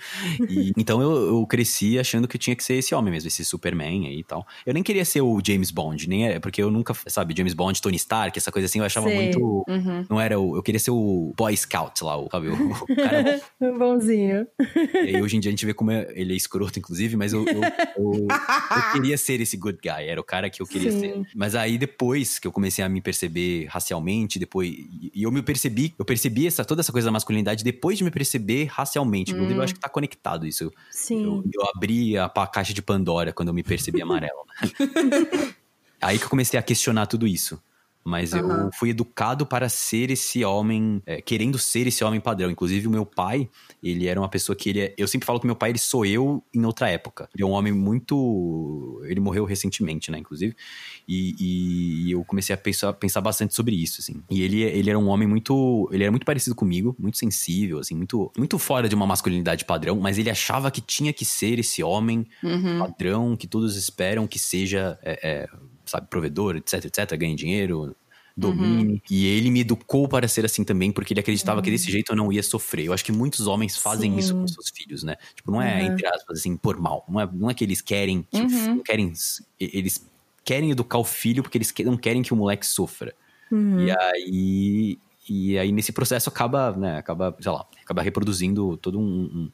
E, então eu, eu cresci achando que eu tinha que ser esse homem mesmo, esse Superman aí e tal. Eu nem queria ser o James Bond, nem é, porque eu nunca, sabe, James Bond, Tony Stark, essa coisa assim, eu achava Sei. muito. Não era o. Eu queria ser o Boy Scout lá, o, sabe? O, o cara Bonzinho. e aí, hoje em dia a gente vê como é- ele é escroto, inclusive, mas eu, eu, eu- eu queria ser esse good guy, era o cara que eu queria Sim. ser. Mas aí depois que eu comecei a me perceber racialmente, depois. E eu me percebi, eu percebi essa, toda essa coisa da masculinidade depois de me perceber racialmente. Inclusive, eu acho que tá conectado isso. Sim. Eu, eu abri a, pa- caixa de Pandora quando eu me percebi amarelo. Aí que eu comecei a questionar tudo isso. Mas eu Aham. fui educado para ser esse homem, é, querendo ser esse homem padrão. Inclusive, o meu pai, ele era uma pessoa que ele é, Eu sempre falo que meu pai, ele sou eu em outra época. Ele é um homem muito. Ele morreu recentemente, né, inclusive. E, e eu comecei a pensar, pensar bastante sobre isso, assim. E ele, ele era um homem muito. Ele era muito parecido comigo, muito sensível, assim, muito, muito fora de uma masculinidade padrão, mas ele achava que tinha que ser esse homem padrão que todos esperam que seja, é, é, sabe, provedor, etc, etc, ganhe dinheiro, domine. E ele me educou para ser assim também, porque ele acreditava que desse jeito eu não ia sofrer. Eu acho que muitos homens fazem Sim. isso com seus filhos, né? Tipo, não é, Uhum. entre aspas, assim, por mal. Não é, não é que eles querem, que não querem, eles querem educar o filho porque eles não querem que o moleque sofra. Uhum. E aí, e aí nesse processo acaba, né, acaba, sei lá, acaba reproduzindo todo um, um-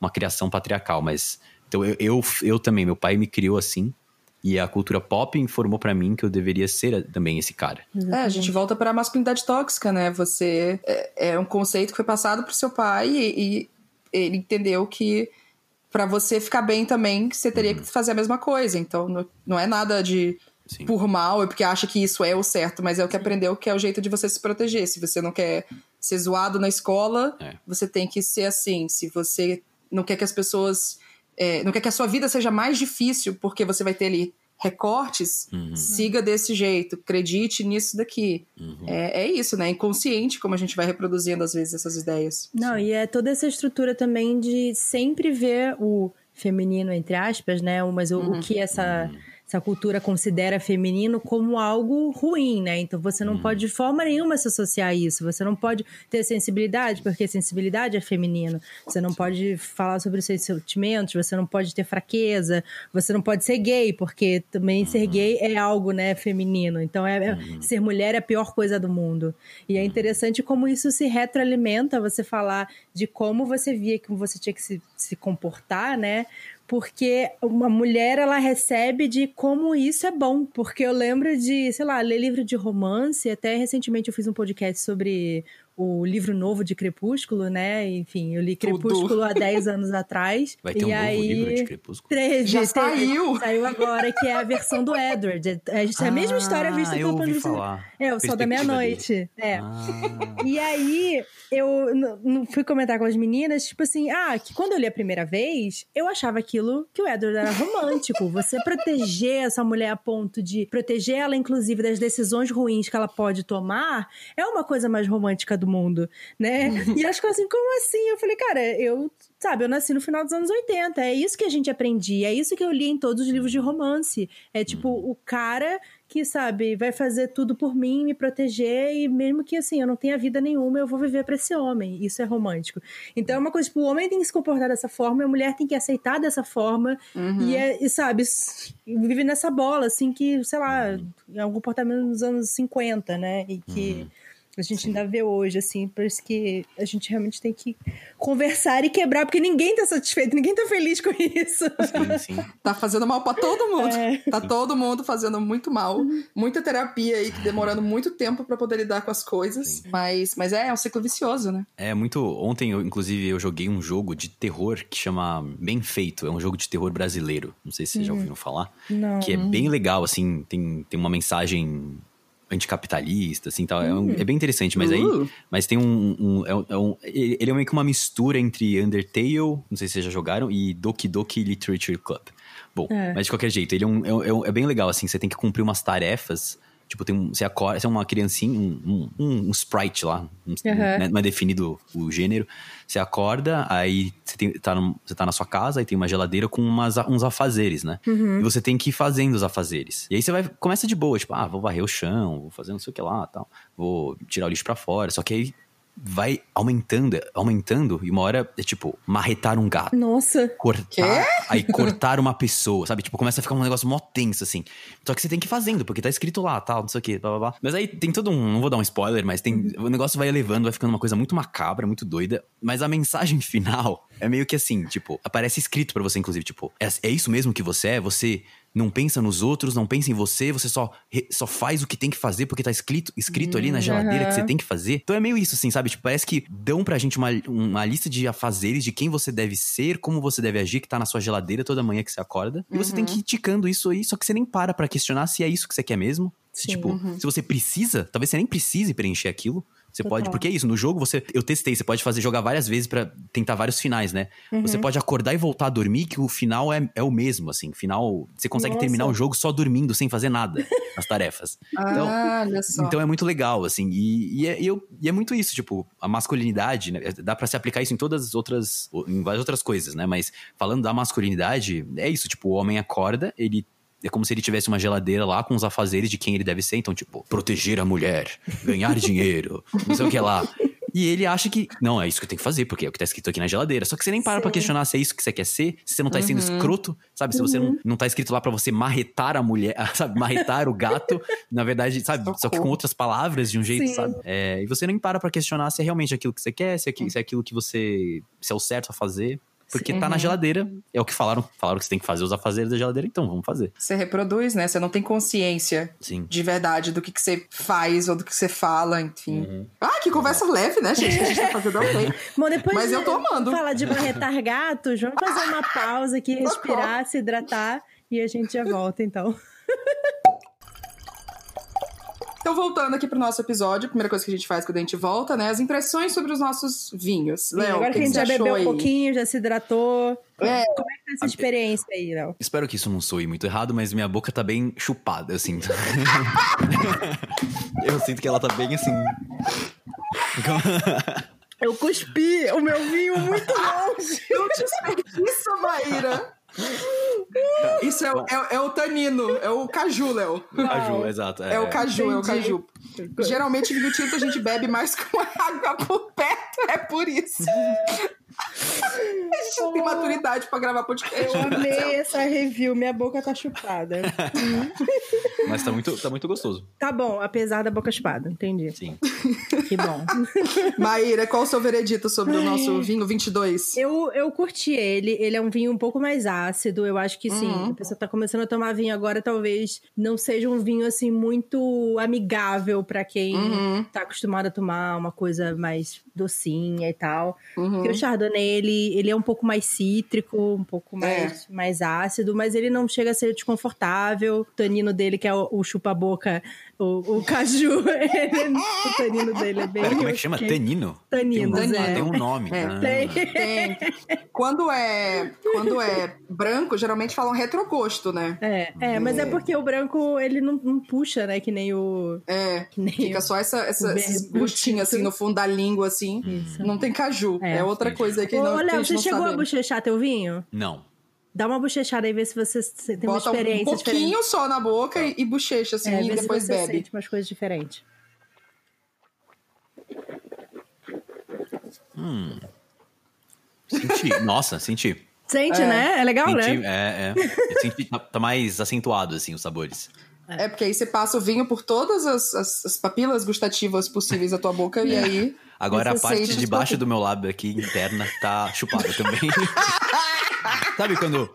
uma criação patriarcal, mas então eu, eu, eu também, meu pai me criou assim, e a cultura pop informou pra mim que eu deveria ser também esse cara. É, a gente volta pra masculinidade tóxica, né? Você é, é um conceito que foi passado pro seu pai e, e ele entendeu que pra você ficar bem também, você teria que fazer a mesma coisa. Então não, não é nada de Sim. por mal, é porque acha que isso é o certo, mas é o que aprendeu que é o jeito de você se proteger. Se você não quer ser zoado na escola, É. você tem que ser assim. Se você não quer que as pessoas. É, não quer que a sua vida seja mais difícil porque você vai ter ali recortes, uhum. siga desse jeito, acredite nisso daqui. Uhum. É, é, isso, né? Inconsciente como a gente vai reproduzindo às vezes essas ideias. Não, Sim. e é toda essa estrutura também de sempre ver o feminino, entre aspas, né? Mas o, uhum. o que essa. Essa cultura considera feminino como algo ruim, né? Então você não hum. pode de forma nenhuma se associar a isso. Você não pode ter sensibilidade, porque sensibilidade é feminino. Você não pode falar sobre os seus sentimentos, você não pode ter fraqueza, você não pode ser gay, porque também ser uhum. gay é algo, né, feminino. Então é, é, ser mulher é a pior coisa do mundo. E é uhum. interessante como isso se retroalimenta, você falar de como você via que você tinha que se, se comportar, né? Porque uma mulher ela recebe de como isso é bom, porque eu lembro de, sei lá, ler livro de romance, até recentemente eu fiz um podcast sobre o livro novo de Crepúsculo, né? Enfim, eu li Crepúsculo Tudo. há 10 anos atrás. Vai ter e um aí, novo livro de Crepúsculo? Três, Já saiu! Saiu agora, que é a versão do Edward. É, é a mesma história vista pelo ponto de vista... É, o Sol da Meia-Noite. É. Ah. E aí, eu fui comentar com as meninas, tipo assim, ah, que quando eu li a primeira vez, eu achava aquilo que o Edward era romântico. Você proteger essa mulher a ponto de proteger ela, inclusive, das decisões ruins que ela pode tomar, é uma coisa mais romântica do mundo, né? e elas ficam assim, como assim? Eu falei, cara, eu, sabe, eu nasci no final dos anos 80, é isso que a gente aprendia, é isso que eu li em todos os livros de romance. É tipo, o cara que, sabe, vai fazer tudo por mim, me proteger, e mesmo que, assim, eu não tenha vida nenhuma, eu vou viver para esse homem. Isso é romântico. Então é uma coisa, tipo, o homem tem que se comportar dessa forma, a mulher tem que aceitar dessa forma, uhum. e, é, e, sabe, vive nessa bola, assim, que, sei lá, é um comportamento dos anos 50, né? E que. Uhum a gente Sim. ainda vê hoje, assim, por isso que a gente realmente tem que conversar e quebrar, porque ninguém tá satisfeito, ninguém tá feliz com isso. Sim, sim. tá fazendo mal para todo mundo. É. Tá todo mundo fazendo muito mal. Muita terapia aí, demorando muito tempo para poder lidar com as coisas. Mas, mas é, é um ciclo vicioso, né? É muito. Ontem, eu, inclusive, eu joguei um jogo de terror que chama Bem Feito. É um jogo de terror brasileiro. Não sei se vocês já uhum. ouviram falar. Não. Que é bem legal, assim, tem, tem uma mensagem anticapitalista, assim, tal. É, um, é, bem interessante, mas aí... Uh. Mas tem um... um, é, é um, ele é meio que uma mistura entre Undertale, não sei se vocês já jogaram, e Doki Doki Literature Club. Bom, é. mas de qualquer jeito, ele é, um, é, é, bem legal, assim, você tem que cumprir umas tarefas Tipo, tem um, você acorda, você é uma criancinha, um, um, um sprite lá, um, uhum. não é definido o gênero. Você acorda, aí você, tem, tá, no, você tá na sua casa, aí tem uma geladeira com umas, uns afazeres, né? Uhum. E você tem que ir fazendo os afazeres. E aí você vai, começa de boa, tipo, ah, vou varrer o chão, vou fazer não sei o que lá tal. Vou tirar o lixo pra fora. Só que aí vai aumentando, aumentando, e uma hora é tipo, marretar um gato. Nossa. Cortar, Quê? aí cortar uma pessoa, sabe? Tipo, começa a ficar um negócio mó tenso, assim. Só que você tem que ir fazendo, porque tá escrito lá, tal, não sei o quê, blá, blá, blá. Mas aí tem todo um, não vou dar um spoiler, mas tem, uhum. o negócio vai elevando, vai ficando uma coisa muito macabra, muito doida. Mas a mensagem final é meio que assim, tipo, aparece escrito para você, inclusive, tipo, é, é isso mesmo que você é? Você não pensa nos outros, não pensa em você, você só, só faz o que tem que fazer porque tá escrito, escrito ali na geladeira uhum. que você tem que fazer. Então é meio isso, assim, sabe? Tipo, parece que dão pra gente uma, uma lista de afazeres de quem você deve ser, como você deve agir, que tá na sua geladeira toda manhã que você acorda. E você tem que ir uhum. ticando isso aí, só que você nem para pra questionar se é isso que você quer mesmo. Se, Sim, tipo, uhum. se você precisa, talvez você nem precise preencher aquilo. Você Total. pode, porque é isso, no jogo você, eu testei, você pode fazer jogar várias vezes para tentar vários finais, né? Uhum. Você pode acordar e voltar a dormir que o final é, é o mesmo, assim, final, você consegue Nossa. terminar o jogo só dormindo, sem fazer nada, as tarefas. Então, ah, olha só. então é muito legal, assim, e, e, é, e, eu, e é muito isso, tipo, a masculinidade, né? Dá para se aplicar isso em todas as outras, em várias outras coisas, né? Mas falando da masculinidade, é isso, tipo, o homem acorda, ele é como se ele tivesse uma geladeira lá com os afazeres de quem ele deve ser. Então, tipo, proteger a mulher, ganhar dinheiro, não sei o que lá. E ele acha que, não, é isso que eu tenho que fazer, porque é o que tá escrito aqui na geladeira. Só que você nem para Sim. pra questionar se é isso que você quer ser, se você não tá uhum. sendo escroto, sabe? Se você não, uhum. não tá escrito lá para você marretar a mulher, sabe? Marretar o gato, na verdade, sabe? Socorro. Só que com outras palavras, de um jeito, Sim. sabe? É, e você nem para pra questionar se é realmente aquilo que você quer, se é, se é aquilo que você. se é o certo a fazer. Porque Sim. tá na geladeira. É o que falaram. Falaram que você tem que fazer os afazeres da geladeira, então vamos fazer. Você reproduz, né? Você não tem consciência Sim. de verdade do que, que você faz ou do que você fala, enfim. Uhum. Ah, que conversa uhum. leve, né, gente? Que a gente tá fazendo ok. Bom, depois Mas eu tô amando. Falar de barretar gatos, vamos fazer uma pausa aqui, respirar, se hidratar e a gente já volta, então. Então, voltando aqui pro nosso episódio, a primeira coisa que a gente faz quando a gente volta, né? As impressões sobre os nossos vinhos. Léo, Agora que a gente já bebeu um pouquinho, já se hidratou. É. Como é que tá essa experiência aí, Léo? Espero que isso não soe muito errado, mas minha boca tá bem chupada, eu sinto. eu sinto que ela tá bem assim. Eu cuspi o meu vinho muito longe. Não desperdiça, Maíra. Isso é, o- é, é o tanino, é o caju, Léo. Caju, exato. É, o caju, é o caju. Geralmente, vinho tinto a gente bebe mais com água por perto, é por isso. A gente não tem maturidade pra gravar podcast. Eu amei essa review, minha boca tá chupada. Mas tá muito, tá muito gostoso. Tá bom, apesar da boca chupada, entendi. Sim. Que bom. Maíra, qual o seu veredito sobre o nosso vinho 22? Eu, eu curti ele, ele é um vinho um pouco mais ácido. Eu acho que sim, Uhum. a pessoa tá começando a tomar vinho agora, talvez não seja um vinho assim muito amigável pra quem Uhum. tá acostumado a tomar uma coisa mais docinha e tal. Uhum. Porque o Chardonnay, ele, ele é um pouco mais cítrico, um pouco mais, mais ácido, mas ele não chega a ser desconfortável. O tanino dele, que é o, o chupa-boca, o, o caju, ele- o tanino dele é bem... Pera, como é que chama? ok. Taninos? Taninos, tem um, é. Tem um nome. É, Ah. Tem. Tem. Quando é, quando é branco, geralmente falam retrogosto, né? É, é, mas é. Porque o branco, ele não, não puxa, né? Que nem o... É. Que nem Fica o... só essa, essa, esses gostinhos assim no fundo da língua, assim. Isso. Não tem caju. É. É, outra coisa aí que, Ô, não, Léo, você não chegou sabe. a bochechar teu vinho? Não. Dá uma bochechada aí, vê se você tem Bota uma um experiência pouquinho diferente. só na boca e, e bochecha, assim, É, e vê se depois você bebe. sente umas coisas diferentes. Senti. Nossa, senti. Sente, É. né? É legal, senti né? é, é. Eu senti tá, tá mais acentuado, assim, os sabores. É, porque aí você passa o vinho por todas as, as- as papilas gustativas possíveis da tua boca e aí. Agora a parte de baixo do meu lábio aqui, interna, tá chupada também. Sabe quando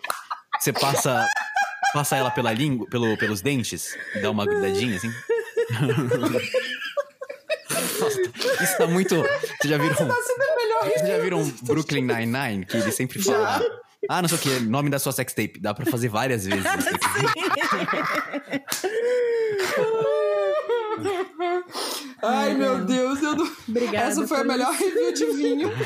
você passa passa ela pela língua, pelo, pelos dentes e dá uma grudadinha assim? Nossa, isso tá muito. Vocês já viram. Tá Vocês já viram Brooklyn Nine-Nine? Que ele sempre fala. Ah, não sei o que, nome da sua sextape. Dá pra fazer várias vezes isso aqui. Ai, meu Deus, eu não... Obrigada Essa foi a melhor review de vinho.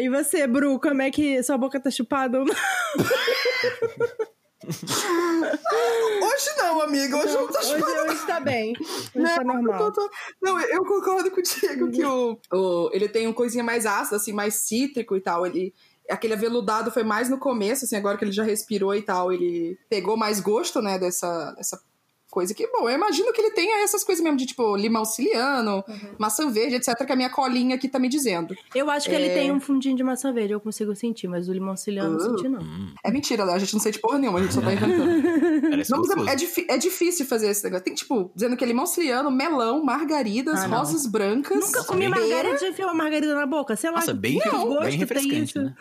E você, Bru, como é que sua boca tá chupada ou não? Hoje não, amiga. Hoje não, tá Hoje, hoje tá bem. Hoje tá Não, normal. eu tô- não, eu concordo contigo que o, o- ele tem uma coisinha mais ácida, assim, mais cítrico e tal. Ele, aquele aveludado foi mais no começo, assim, agora que ele já respirou e tal, ele pegou mais gosto, né, dessa, dessa coisa que, bom, eu imagino que ele tenha essas coisas mesmo de, tipo, limão siciliano, maçã verde, etc, que a minha colinha aqui tá me dizendo. Eu acho que ele É. tem um fundinho de maçã verde, eu consigo sentir, mas o limão siciliano não Uh. senti, não. É mentira, Léo, a gente não sente porra nenhuma, a gente só tá inventando. Não, é, é é difícil fazer esse negócio. Tem, tipo, dizendo que é limão siciliano, melão, margaridas, Ah, não. rosas brancas. Nunca comi margarida, já enfiou uma margarida na boca, sei lá. Nossa, que bem, gosto bem tem refrescante, isso. né?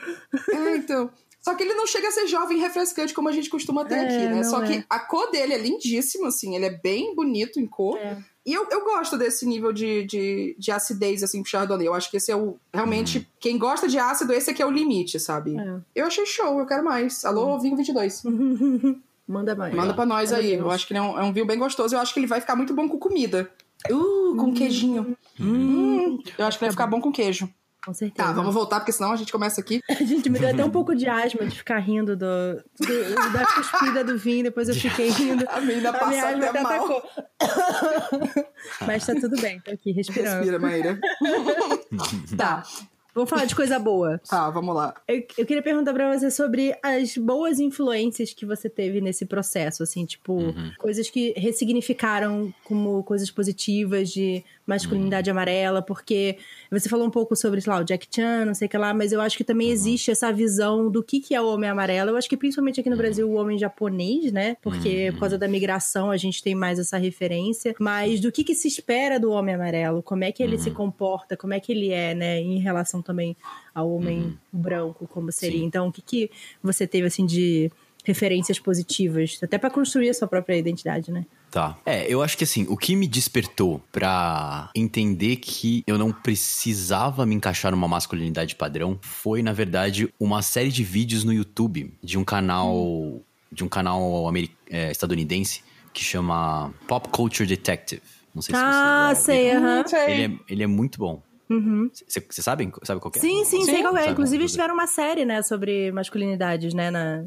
É, então. Só que ele não chega a ser jovem e refrescante como a gente costuma ter É, aqui, né? Só é. que a cor dele é lindíssima, assim, ele é bem bonito em cor. É. E eu, eu gosto desse nível de, de, de acidez, assim, pro Chardonnay. Eu acho que esse é o. Realmente, quem gosta de ácido, esse aqui é o limite, sabe? É. Eu achei show, eu quero mais. Alô, Vinho 22. Manda mais. Manda pra nós aí. Eu acho que ele é um, é um vinho bem gostoso. Eu acho que ele vai ficar muito bom com comida. Uh, com queijinho. Hum, eu acho que vai ficar bom com queijo. Com certeza. Tá, vamos voltar, porque senão a gente começa aqui. Gente, me deu até um pouco de asma de ficar rindo do, do- da cuspida do vinho, depois eu fiquei rindo. A menina A passa minha asma até até mal. atacou. Mas tá tudo bem, tô aqui respirando. Respira, Maíra. Tá. Vamos falar de coisa boa. Tá, vamos lá. Eu, eu queria perguntar pra você sobre as boas influências que você teve nesse processo, assim, tipo, coisas que ressignificaram como coisas positivas de masculinidade amarela, porque você falou um pouco sobre, sei lá, o Jack Chan, não sei o que lá, mas eu acho que também existe essa visão do que, que é o homem amarelo. Eu acho que principalmente aqui no Brasil, o homem japonês, né? Porque por causa da migração a gente tem mais essa referência, mas do que, que se espera do homem amarelo, como é que ele se comporta, como é que ele é, né, em relação também ao homem branco, como seria. Sim. Então, o que, que você teve, assim, de referências positivas, até pra construir a sua própria identidade, né? Tá. É, eu acho que assim, o que me despertou pra entender que eu não precisava me encaixar numa masculinidade padrão foi, na verdade, uma série de vídeos no YouTube de um canal. de um canal é, estadunidense que chama Pop Culture Detective. Não sei se ah, você sei, aham. Hum, sei. Ele é, ele é muito bom. Uhum. Você sabe, sabe qual que é? Sim, sim, Sim. sei qual é. Sabe Inclusive, qual eles é? tiveram uma série, né, sobre masculinidades, né, na,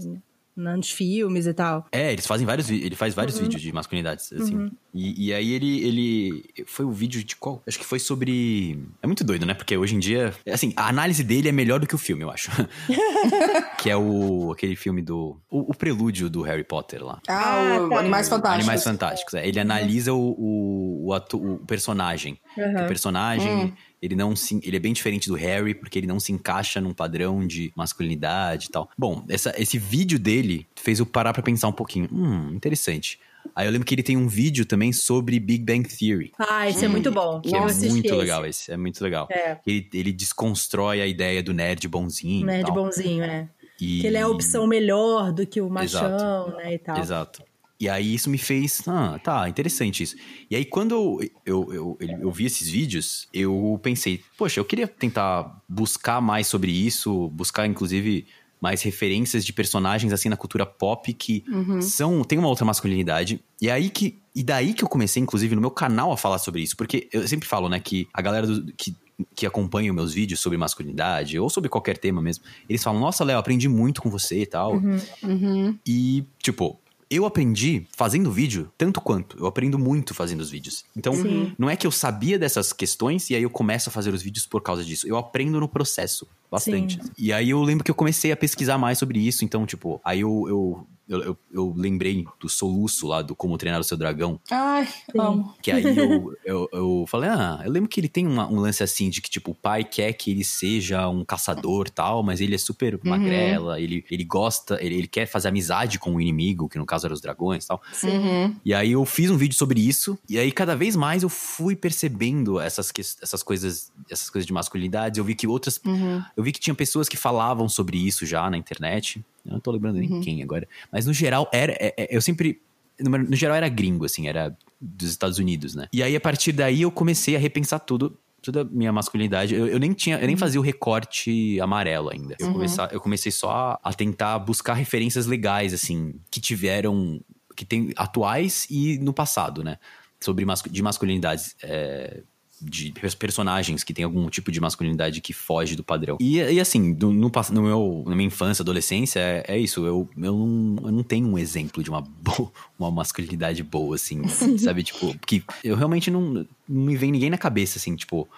na- nos filmes e tal. É, eles fazem vários ele faz vários Uhum. vídeos de masculinidades, assim. E, e aí ele, ele. Foi o vídeo de qual? Acho que foi sobre. É muito doido, né? Porque hoje em dia. Assim, a análise dele é melhor do que o filme, eu acho. que é o. aquele filme do. O, o prelúdio do Harry Potter lá. Ah, Ah, o tá. Animais Fantásticos. Animais Fantásticos. é. Ele analisa o, o, o, atu- o personagem. Uhum. O personagem, ele não se, ele é bem diferente do Harry, porque ele não se encaixa num padrão de masculinidade e tal. Bom, essa, esse vídeo dele fez eu parar pra pensar um pouquinho. Hum, interessante. Aí eu lembro que ele tem um vídeo também sobre Big Bang Theory. Ah, esse é muito bom. Que Eu é muito legal esse, é muito legal. É. Ele, ele desconstrói a ideia do nerd bonzinho. e Nerd bonzinho, é. E- Que ele é a opção melhor do que o machão, né, e tal. Exato. E aí isso me fez, ah, tá, interessante isso. E aí quando eu, eu, eu, eu vi esses vídeos, eu pensei, poxa, eu queria tentar buscar mais sobre isso, buscar inclusive mais referências de personagens assim na cultura pop que são tem uma outra masculinidade. E aí que e daí que eu comecei inclusive no meu canal a falar sobre isso, porque eu sempre falo, né, que a galera do, que que acompanham meus vídeos sobre masculinidade ou sobre qualquer tema mesmo, eles falam: "Nossa, Léo, aprendi muito com você e tal". Uhum. E, tipo, eu aprendi fazendo vídeo tanto quanto. Eu aprendo muito fazendo os vídeos. Então, Sim. não é que eu sabia dessas questões e aí eu começo a fazer os vídeos por causa disso. Eu aprendo no processo. Bastante. E aí eu lembro que eu comecei a pesquisar mais sobre isso. Então, tipo, aí eu, eu, eu, eu, eu lembrei do soluço lá do Como Treinar o Seu Dragão. Ai, Sim. amo. Que aí eu, eu, eu falei, ah, eu lembro que ele tem uma- um lance assim de que, tipo, o pai quer que ele seja um caçador tal, mas ele é super magrela, ele, ele gosta, ele, ele quer fazer amizade com o inimigo, que no caso eram os dragões e tal. Uhum. E aí eu fiz um vídeo sobre isso, e aí cada vez mais eu fui percebendo essas, essas coisas, essas coisas de masculinidade. Eu vi que outras. Uhum. Eu vi que tinha pessoas que falavam sobre isso já na internet. Eu não tô lembrando nem quem agora. Mas no geral, era. é- é- eu sempre. No, geral era gringo, assim, era dos Estados Unidos, né? E aí, a partir daí, eu comecei a repensar tudo. Toda a minha masculinidade. Eu, eu nem tinha, eu nem fazia o recorte amarelo ainda. Eu, comecei, eu comecei só a, a tentar buscar referências legais, assim, que tiveram. que tem atuais e no passado, né? Sobre mascu- de masculinidades. é, de pers- personagens que tem algum tipo de masculinidade que foge do padrão. E, e assim, do- no, no meu, na minha infância, adolescência, é, é isso. Eu, eu, não, eu não tenho um exemplo de uma, bo- uma masculinidade boa, assim, sabe? Tipo, que eu realmente não, não me vem ninguém na cabeça, assim, tipo.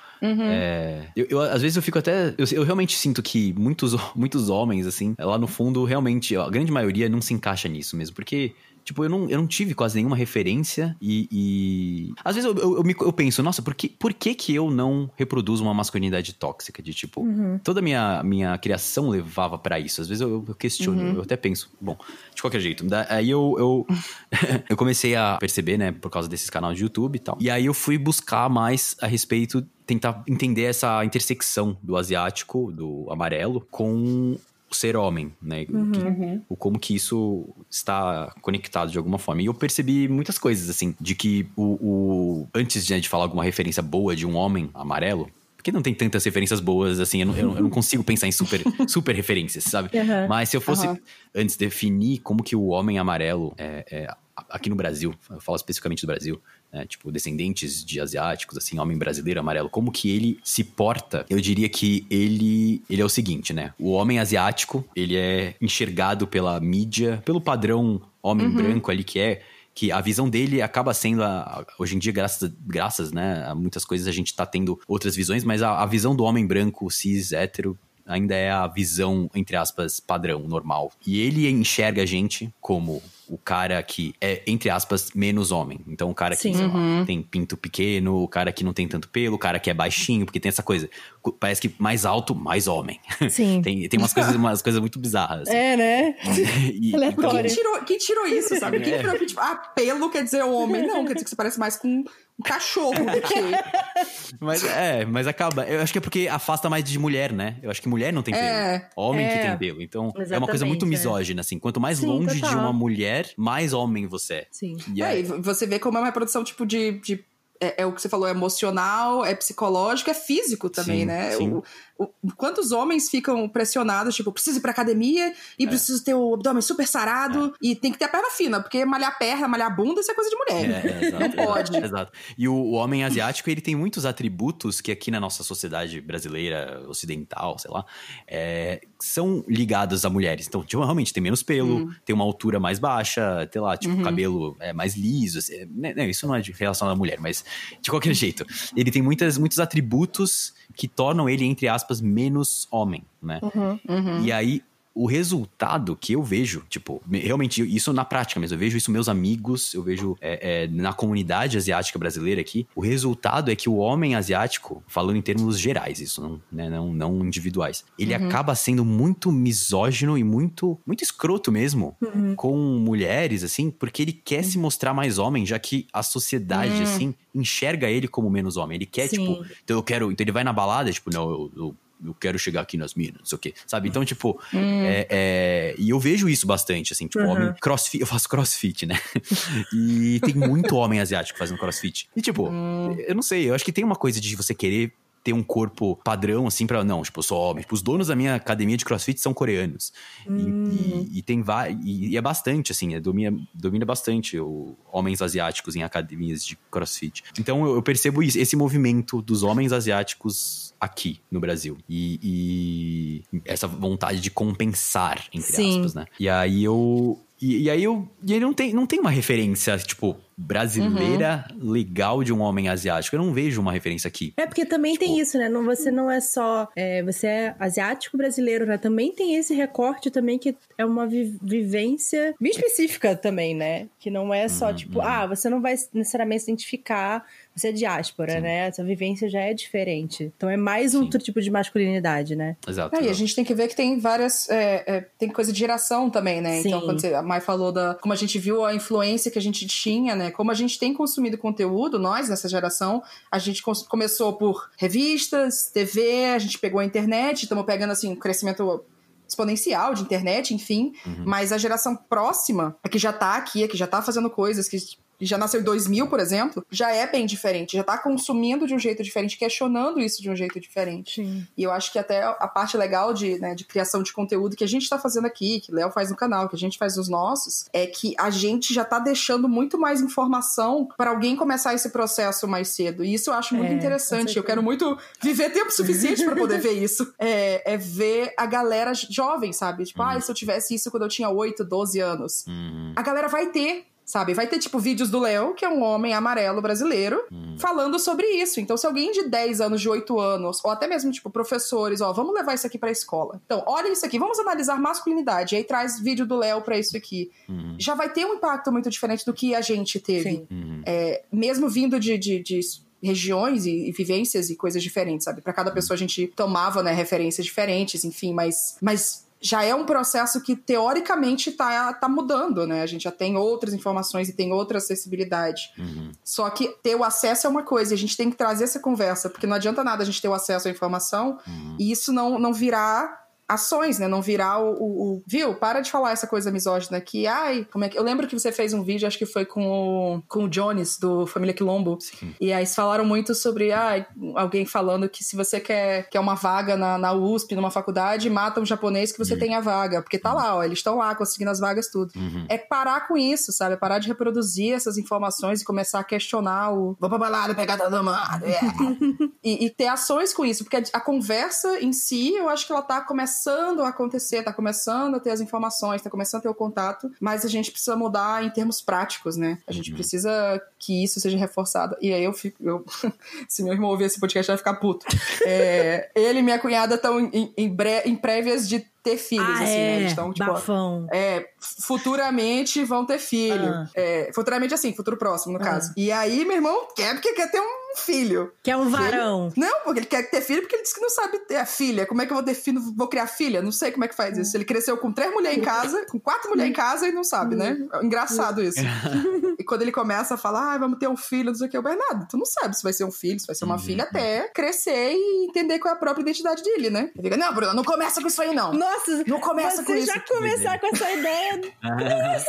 é, eu, eu- às vezes eu fico até. Eu, eu realmente sinto que muitos, muitos homens, assim, lá no fundo, realmente, a grande maioria não se encaixa nisso mesmo, porque. Tipo, eu não, eu não tive quase nenhuma referência e... e- Às vezes eu, eu, eu me- eu penso, nossa, por que, por que que eu não reproduzo uma masculinidade tóxica? De tipo, toda a minha, minha criação levava pra isso. Às vezes eu, questiono, eu até penso, bom, de qualquer jeito. Aí eu, eu, eu comecei a perceber, né, por causa desses canais de YouTube e tal. E aí eu fui buscar mais a respeito, tentar entender essa intersecção do asiático, do amarelo, com ser homem, né? Que- o como que isso está conectado de alguma forma. E eu percebi muitas coisas, assim, de que o. o- antes de, né, de falar alguma referência boa de um homem amarelo. Porque não tem tantas referências boas, assim, eu não, eu não- eu não consigo pensar em super, super referências, sabe? Aham. Mas se eu fosse, Aham. antes, definir como que o homem amarelo, é, é, aqui no Brasil, eu falo especificamente do Brasil, né, tipo, descendentes de asiáticos, assim, homem brasileiro amarelo, como que ele se porta, eu diria que ele, ele é o seguinte, né? O homem asiático, ele é enxergado pela mídia, pelo padrão homem branco ali que é que a visão dele acaba sendo, a- hoje em dia, graças, graças né, a muitas coisas a gente tá tendo outras visões, mas a, a visão do homem branco, cis, hétero, ainda é a visão, entre aspas, padrão, normal. E ele enxerga a gente como o cara que é, entre aspas, menos homem. Então, o cara que Sim. sei lá, Uhum. tem pinto pequeno, o cara que não tem tanto pelo, o cara que é baixinho, porque tem essa coisa. Parece que mais alto, mais homem. Sim. tem, tem umas coisas, umas coisas muito bizarras. assim. É, né? E- Aleatório. Quem tirou, quem tirou isso, sabe? Quem É. tirou que, tipo, ah, pelo quer dizer homem? Não, quer dizer que você parece mais com um cachorro do que. Mas é, mas acaba. Eu acho que é porque afasta mais de mulher, né? Eu acho que mulher não tem pelo. É. Homem que É. tem pelo. Então é uma coisa muito é. misógina, assim. Quanto mais Sim, longe de total. uma mulher, mais homem você é. Sim. E É, aí, você vê como é uma reprodução, tipo, de, de é, é, o que você falou, é emocional, é psicológico, é físico também, Sim, né? sim. O- quantos homens ficam pressionados, tipo, preciso ir pra academia e preciso ter o abdômen super sarado e tem que ter a perna fina, porque malhar perna, malhar bunda, isso é coisa de mulher. É, exato, Não pode. Exato, exato. E o, o homem asiático, ele tem muitos atributos que aqui na nossa sociedade brasileira, ocidental, sei lá, é, são ligados a mulheres. Então, tipo, realmente tem menos pelo, Hum. tem uma altura mais baixa, sei lá, Uhum. tipo, o cabelo é mais liso. assim, né, né, isso não é de relação à mulher, mas de qualquer jeito. Ele tem muitas, muitos atributos que tornam ele, entre aspas, menos homem, né? Uhum. E aí, o resultado que eu vejo, tipo, me- realmente, isso na prática mesmo, eu vejo isso meus amigos, eu vejo é, é, na comunidade asiática brasileira aqui, o resultado é que o homem asiático, falando em termos gerais, isso não, né, não, não individuais, ele acaba sendo muito misógino e muito, muito escroto mesmo com mulheres, assim, porque ele quer se mostrar mais homem, já que a sociedade, assim, enxerga ele como menos homem. Ele quer, Sim. tipo, então eu quero. Então ele vai na balada, tipo, não, eu, eu, eu quero chegar aqui nas minas, não sei o quê. Sabe? Então, tipo, é, é, e eu vejo isso bastante, assim, tipo, Uhum. homem crossfit, eu faço crossfit, né? e tem muito homem asiático fazendo crossfit. E, tipo, eu não sei, eu acho que tem uma coisa de você querer ter um corpo padrão, assim, pra. Não, tipo, eu sou homem. Tipo, os donos da minha academia de crossfit são coreanos. E- E, e tem e, e é bastante, assim, é, domina, domina bastante o, homens asiáticos em academias de crossfit. Então eu, eu percebo isso, esse movimento dos homens asiáticos aqui no Brasil. E, e essa vontade de compensar, entre Sim. aspas, né? E aí eu. E, e aí eu. E aí não tem, não tem uma referência, tipo, brasileira legal de um homem asiático. Eu não vejo uma referência aqui. É porque também tem Tipo- isso, né? Não, você não é só. é, você é asiático brasileiro, né? Também tem esse recorte também que é uma vi- vivência bem específica também, né? Que não é só, Uhum, tipo, uhum. ah, você não vai necessariamente se identificar, você é diáspora, Sim. né? Essa vivência já é diferente. Então é mais um outro tipo de masculinidade, né? Exato. É, e a gente tem que ver que tem várias. é, é, tem coisa de geração também, né? Então, Sim. quando você, a Mai falou da. Como a gente viu a influência que a gente tinha, né? Como a gente tem consumido conteúdo, nós, nessa geração, a gente começou por revistas, TV, a gente pegou a internet, estamos pegando, assim, um crescimento exponencial de internet, enfim. Mas a geração próxima, a que já tá aqui, a que já tá fazendo coisas, que já nasceu em 2000, por exemplo, já é bem diferente, já tá consumindo de um jeito diferente, questionando isso de um jeito diferente. Sim. E eu acho que até a parte legal de, né, de criação de conteúdo que a gente tá fazendo aqui, que o Léo faz no canal, que a gente faz nos nossos, é que a gente já tá deixando muito mais informação para alguém começar esse processo mais cedo. E isso eu acho muito É, interessante. Eu quero muito viver tempo suficiente para poder ver isso. É, é ver a galera jovem, sabe? Tipo, ah, se eu tivesse isso quando eu tinha 8, 12 anos. Uhum. A galera vai ter. Sabe, vai ter, tipo, vídeos do Léo, que é um homem amarelo brasileiro, falando sobre isso. Então, se alguém de 10 anos, de 8 anos, ou até mesmo, tipo, professores, ó, vamos levar isso aqui pra escola. Então, olha isso aqui, vamos analisar masculinidade. E aí traz vídeo do Léo pra isso aqui. Uhum. Já vai ter um impacto muito diferente do que a gente teve. Uhum. É, mesmo vindo de, de, de regiões e, e vivências e coisas diferentes, sabe? Pra cada pessoa a gente tomava, né, referências diferentes, enfim, mas, mas já é um processo que teoricamente tá, tá mudando, né? A gente já tem outras informações e tem outra acessibilidade. Uhum. Só que ter o acesso é uma coisa, e a gente tem que trazer essa conversa, porque não adianta nada a gente ter o acesso à informação Uhum. e isso não, não virar ações, né? Não virar o, o, o- Viu? Para de falar essa coisa misógina aqui. Ai, como é que. Eu lembro que você fez um vídeo, acho que foi com o, com o Jones, do Família Quilombo. Sim. E aí eles falaram muito sobre ai, alguém falando que se você quer, quer uma vaga na, na USP, numa faculdade, mata um japonês que você tem a vaga. Porque tá lá, ó, eles estão lá conseguindo as vagas, tudo. Uhum. É parar com isso, sabe? É parar de reproduzir essas informações e começar a questionar o. Vou pra balada pegar todo mundo. é. e, e ter ações com isso, porque a, a conversa em si, eu acho que ela tá começando a acontecer, tá começando a ter as informações, tá começando a ter o contato, mas a gente precisa mudar em termos práticos, né? A gente Uhum. precisa que isso seja reforçado. E aí eu fico. Eu, se meu irmão ouvir esse podcast, vai ficar puto. É, ele e minha cunhada estão em, em, bre- em prévias de ter filhos, ah, assim, né? é. Eles estão, tipo, Bafão. é, futuramente vão ter filho. Ah. É, futuramente, assim, futuro próximo, no Ah. caso. E aí, meu irmão quer porque quer ter um filho. Que é um varão. Não, porque ele quer ter filho porque ele disse que não sabe ter a filha. Como é que eu vou ter filho? Vou criar filha? Não sei como é que faz isso. Ele cresceu com três mulheres em casa, com quatro mulheres em casa e não sabe, né? É Engraçado isso. e quando ele começa a falar, ah, vamos ter um filho, não sei o que, o Bernardo, tu não sabe se vai ser um filho, se vai ser uma Uhum. filha até crescer e entender qual é a própria identidade dele, né? Ele fica, não, Bruno, não começa com isso aí, não. Nossa, Não começa você com isso. já começar com essa ideia.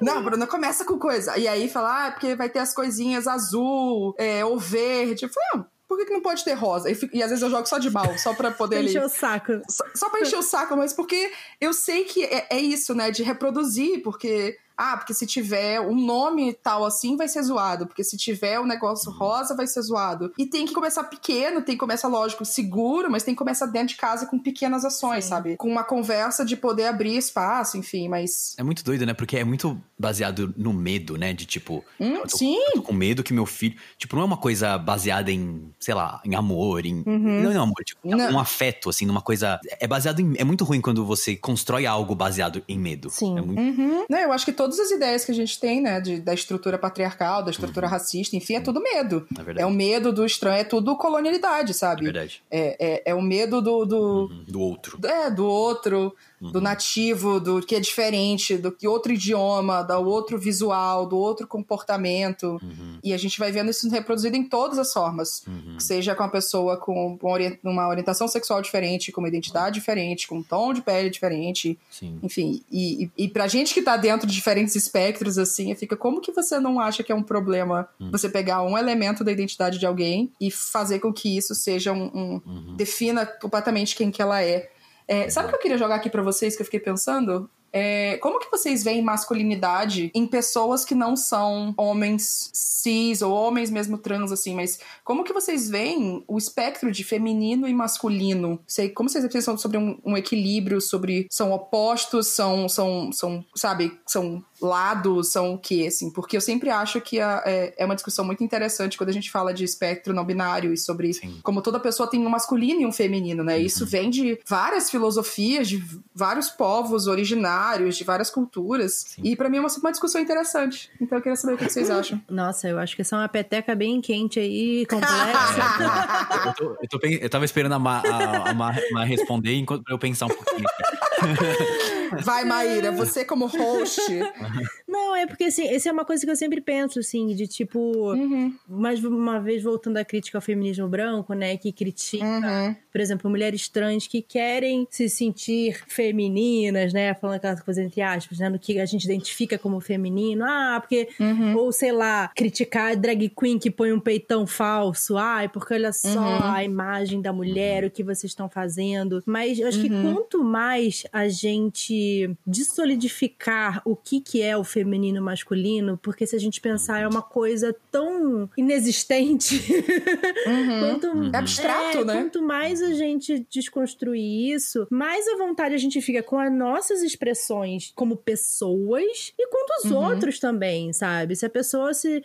Não, Bruna começa com coisa. E aí fala, ah, porque vai ter as coisinhas azul, é, ou verde. Eu falei, ah, por que, que não pode ter rosa? E, e, às vezes eu jogo só de mal, só pra poder ali. encher o saco. Só, só pra encher o saco, mas porque eu sei que é, é isso, né? De reproduzir, porque ah, porque se tiver um nome tal assim, vai ser zoado. Porque se tiver um negócio rosa, vai ser zoado. E tem que começar pequeno, tem que começar, lógico, seguro, mas tem que começar dentro de casa com pequenas ações, Sim. sabe? Com uma conversa de poder abrir espaço, enfim, mas. É muito doido, né? Porque é muito baseado no medo, né? De tipo. Hum, eu tô, sim. Com medo que meu filho. Tipo, não é uma coisa baseada em, sei lá, em amor, em. Uhum. Não, não, amor. Tipo, não. um afeto, assim, numa coisa. É baseado em. É muito ruim quando você constrói algo baseado em medo. Sim. É muito... uhum. Não, eu acho que todas as ideias que a gente tem, né? De, da estrutura patriarcal, da estrutura uhum. racista, enfim, é tudo medo. É, é, o medo do estranho, é tudo colonialidade, sabe? É verdade. É, é, é o medo do. Do, uhum. do outro. É, do outro do uhum. nativo, do que é diferente, do que outro idioma, do outro visual, do outro comportamento. Uhum. E a gente vai vendo isso reproduzido em todas as formas. Uhum. Seja com a pessoa com uma orientação sexual diferente, com uma identidade diferente, com um tom de pele diferente. Sim. Enfim, e, e, e pra gente que tá dentro de diferentes espectros, assim, fica como que você não acha que é um problema uhum. você pegar um elemento da identidade de alguém e fazer com que isso seja um. um uhum. defina completamente quem que ela é. É, sabe o que eu queria jogar aqui para vocês que eu fiquei pensando? É, como que vocês veem masculinidade em pessoas que não são homens cis ou homens mesmo trans, assim, mas como que vocês veem o espectro de feminino e masculino? Sei, como vocês pensam sobre um, um equilíbrio, sobre são opostos, são, são, são, sabe, são lados, são o que, assim? Porque eu sempre acho que a, é, é, uma discussão muito interessante quando a gente fala de espectro não binário e sobre Sim. como toda pessoa tem um masculino e um feminino, né? Uhum. Isso vem de várias filosofias, de vários povos originários, de várias culturas. Sim. E para mim é uma, uma, discussão interessante. Então eu queria saber o que vocês acham. Nossa, eu acho que essa é uma peteca bem quente aí, complexa. eu, tô, eu, tô, eu, tava esperando a Ma, a, a Ma, responder enquanto eu pensar um pouquinho Vai, Maíra, você como host. Não, é porque assim, essa é uma coisa que eu sempre penso, assim, de tipo, uhum. mais uma vez voltando à crítica ao feminismo branco, né, que critica, uhum. por exemplo, mulheres trans que querem se sentir femininas, né, falando aquela coisa entre aspas, né, no que a gente identifica como feminino, ah, porque, uhum. ou sei lá, criticar a drag queen que põe um peitão falso, ai, porque olha só uhum. a imagem da mulher, o que vocês estão fazendo, mas eu acho que uhum. quanto mais a gente dessolidificar o que que é o feminino e masculino, porque se a gente pensar é uma coisa tão inexistente. Uhum. quanto, uhum. É abstrato, é, né? Quanto mais a gente desconstruir isso, mais à vontade a gente fica com as nossas expressões como pessoas e quanto os uhum. outros também, sabe? Se a pessoa se.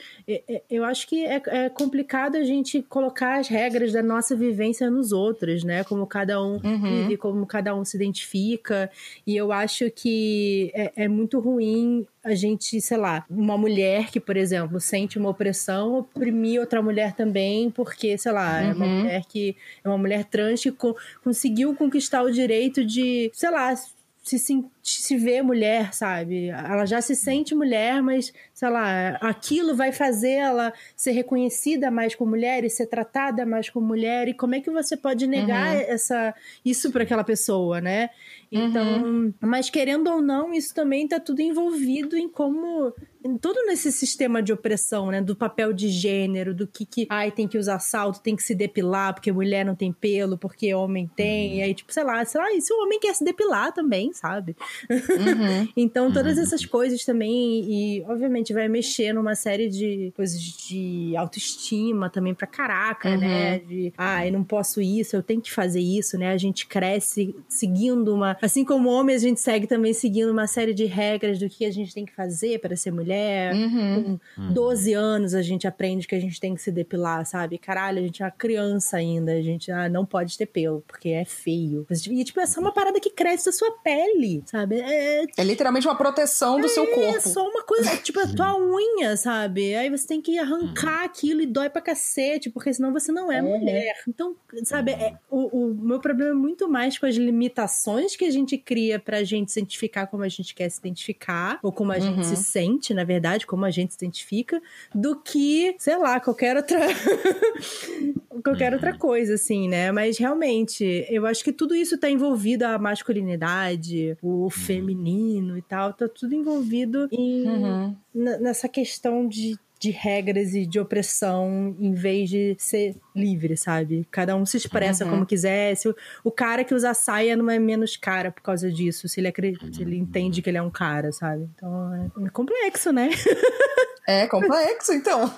Eu acho que é, é, complicado a gente colocar as regras da nossa vivência nos outros, né? Como cada um uhum. vive, como cada um se identifica. E eu acho que é, é muito ruim a gente, sei lá, uma mulher que, por exemplo, sente uma opressão, oprimir outra mulher também, porque, sei lá, uhum. é uma uhum. mulher que é uma mulher trans que co conseguiu conquistar o direito de, sei lá, se, se, se ver mulher, sabe? Ela já se sente mulher, mas, sei lá, aquilo vai fazer ela ser reconhecida mais como mulher e ser tratada mais como mulher. E como é que você pode negar uhum. essa, isso para aquela pessoa, né? Então, uhum. mas querendo ou não, isso também está tudo envolvido em como todo nesse sistema de opressão, né, do papel de gênero, do que que, ai, tem que usar salto, tem que se depilar porque mulher não tem pelo, porque homem tem, uhum. e aí tipo, sei lá, sei lá, e se o homem quer se depilar também, sabe? Uhum. então, todas uhum. essas coisas também e obviamente vai mexer numa série de coisas de autoestima também pra caraca, né, uhum. de, ai, não posso isso, eu tenho que fazer isso, né? A gente cresce seguindo uma, assim como homem, a gente segue também seguindo uma série de regras do que a gente tem que fazer para ser mulher mulher. Uhum. Com 12 uhum. anos a gente aprende que a gente tem que se depilar, sabe? Caralho, a gente é uma criança ainda. A gente ah, não pode ter pelo, porque é feio. E, tipo, é só uma parada que cresce da sua pele, sabe? É, é literalmente uma proteção do é, seu corpo. É só uma coisa, tipo, a tua unha, sabe? Aí você tem que arrancar aquilo e dói pra cacete, porque senão você não é uhum. mulher. Então, sabe, é, o, o meu problema é muito mais com as limitações que a gente cria pra gente se identificar como a gente quer se identificar, ou como a gente se uhum. sente, né? Na verdade, como a gente se identifica, do que, sei lá, qualquer outra. qualquer outra coisa, assim, né? Mas realmente, eu acho que tudo isso tá envolvido a masculinidade, o feminino e tal, tá tudo envolvido em, Uhum. nessa questão de de regras e de opressão em vez de ser livre, sabe? Cada um se expressa Uhum. como quiser. Se o, o cara que usa saia não é menos cara por causa disso, se ele, acredita, se ele entende que ele é um cara, sabe? Então é, é complexo, né? É complexo, então.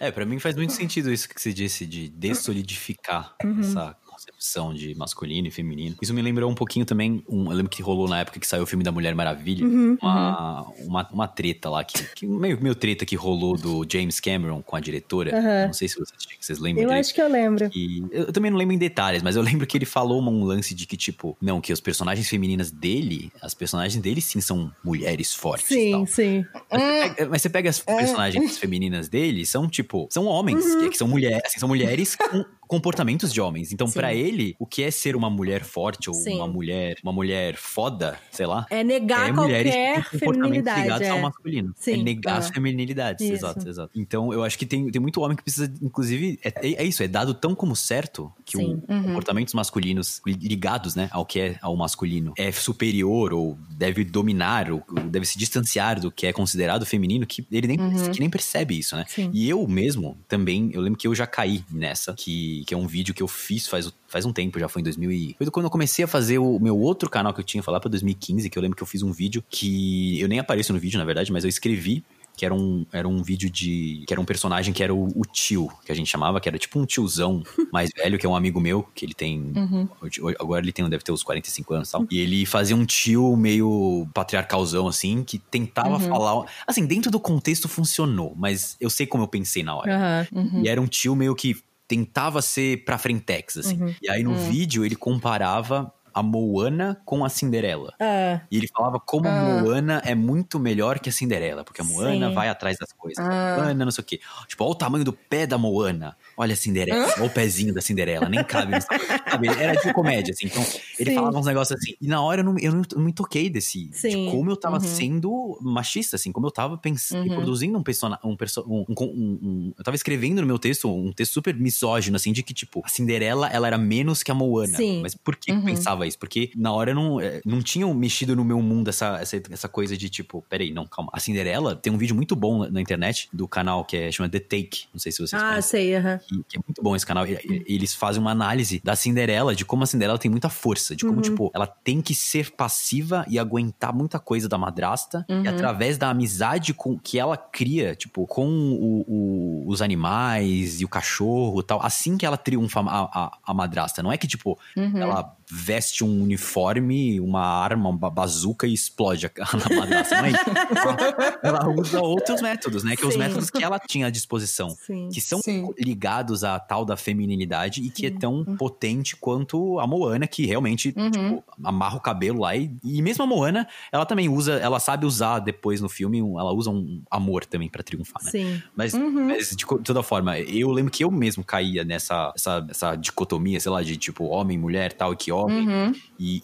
É, pra mim faz muito sentido isso que você disse de dessolidificar essa concepção de masculino e feminino. Isso me lembrou um pouquinho também, um, eu lembro que rolou na época que saiu o filme da Mulher Maravilha, uma, uma, uma treta lá, que, que meio, meio treta que rolou do James Cameron com a diretora. Aham. Não sei se vocês, vocês lembram Eu direito. acho que eu lembro. E eu eu também não lembro em detalhes, mas eu lembro que ele falou um lance de que, tipo, não, que os personagens femininas dele, as personagens dele sim são mulheres fortes Sim, sim. Mas você pega- Mas você pega as personagens femininas dele, são tipo, são homens, Uhum. que, que são mulheres, assim, são mulheres com comportamentos de homens. Então, pra ele, o que é ser uma mulher forte ou Sim. uma mulher, uma mulher foda, sei lá, É negar é qualquer feminilidade. ligados ao É. masculino. Sim. É negar as Ah. feminilidades. Isso. Exato, exato. Então, eu acho que tem, tem muito homem que precisa, inclusive, é, é- é isso, é dado tão como certo que Sim. comportamentos masculinos li- ligados, né, ao que é ao masculino é superior ou deve dominar ou deve se distanciar do que é considerado feminino que ele nem, que nem percebe isso, né? Sim. E eu mesmo também, eu lembro que eu já caí nessa, que, que é um vídeo que eu fiz faz, faz um tempo, já foi em 2000 e... Foi quando eu comecei a fazer o meu outro canal que eu tinha, falar pra 2015, que eu lembro que eu fiz um vídeo que eu nem apareço no vídeo, na verdade, mas eu escrevi que era um, era um vídeo de. que era um personagem que era o, o tio, que a gente chamava, que era tipo um tiozão mais velho, que é um amigo meu, que ele tem. hoje- Agora ele tem, deve ter uns 45 anos e tal. E ele fazia um tio meio patriarcalzão, assim, que tentava falar. Assim, dentro do contexto funcionou, mas eu sei como eu pensei na hora. Aham. E era um tio meio que tentava ser pra frentex, assim. E aí no vídeo ele comparava a Moana com a Cinderela. Ah, E ele falava como a Ah. Moana é muito melhor que a Cinderela, porque a Moana Sim. vai atrás das coisas. Ah. A Moana não sei o quê. Tipo, olha o tamanho do pé da Moana. Olha a Cinderela, olha o pezinho da Cinderela, nem cabe. Sabe, era de comédia, assim. Então, ele Sim. falava uns negócios assim. E na hora eu não, eu não, eu não me toquei desse. Sim. De como eu tava Uhum. sendo machista, assim. Como eu tava pensando, Uhum. produzindo um personagem. Um, perso um, um, um- eu tava escrevendo no meu texto um texto super misógino, assim, de que, tipo, a Cinderela, ela era menos que a Moana. Sim. Mas por que Uhum. eu isso? Porque na hora eu não, eh, não tinham mexido no meu mundo essa, essa, essa coisa de tipo, peraí, não, calma. A Cinderela tem um vídeo muito bom na, internet do canal que é chama The Take. Não sei se vocês ah conhecem. sei, aham. Que, que é muito bom esse canal. Eles fazem uma análise da Cinderela, de como a Cinderela tem muita força, de como, Uhum. tipo, ela tem que ser passiva e aguentar muita coisa da madrasta. Uhum. E através da amizade com, que ela cria, tipo, com o- o- os animais e o cachorro e tal, assim que ela triunfa a, a, a madrasta. Não é que, tipo, Uhum. ela veste um uniforme, uma arma, uma bazuca e explode a, a madrasta. Não é. Ela, usa outros métodos, né? Que é os Sim. métodos que ela tinha à disposição Sim. que são Sim. ligados à tal da feminilidade e que é tão Uhum. potente quanto a Moana, que realmente Uhum. tipo, amarra o cabelo lá. E, e mesmo a Moana, ela também usa, ela sabe usar depois no filme, ela usa um amor também pra triunfar, né? Sim. Mas, Uhum. mas de toda forma, eu lembro que eu mesmo caía nessa essa, essa dicotomia, sei lá, de tipo homem, mulher, tal, e que homem. Uhum. E,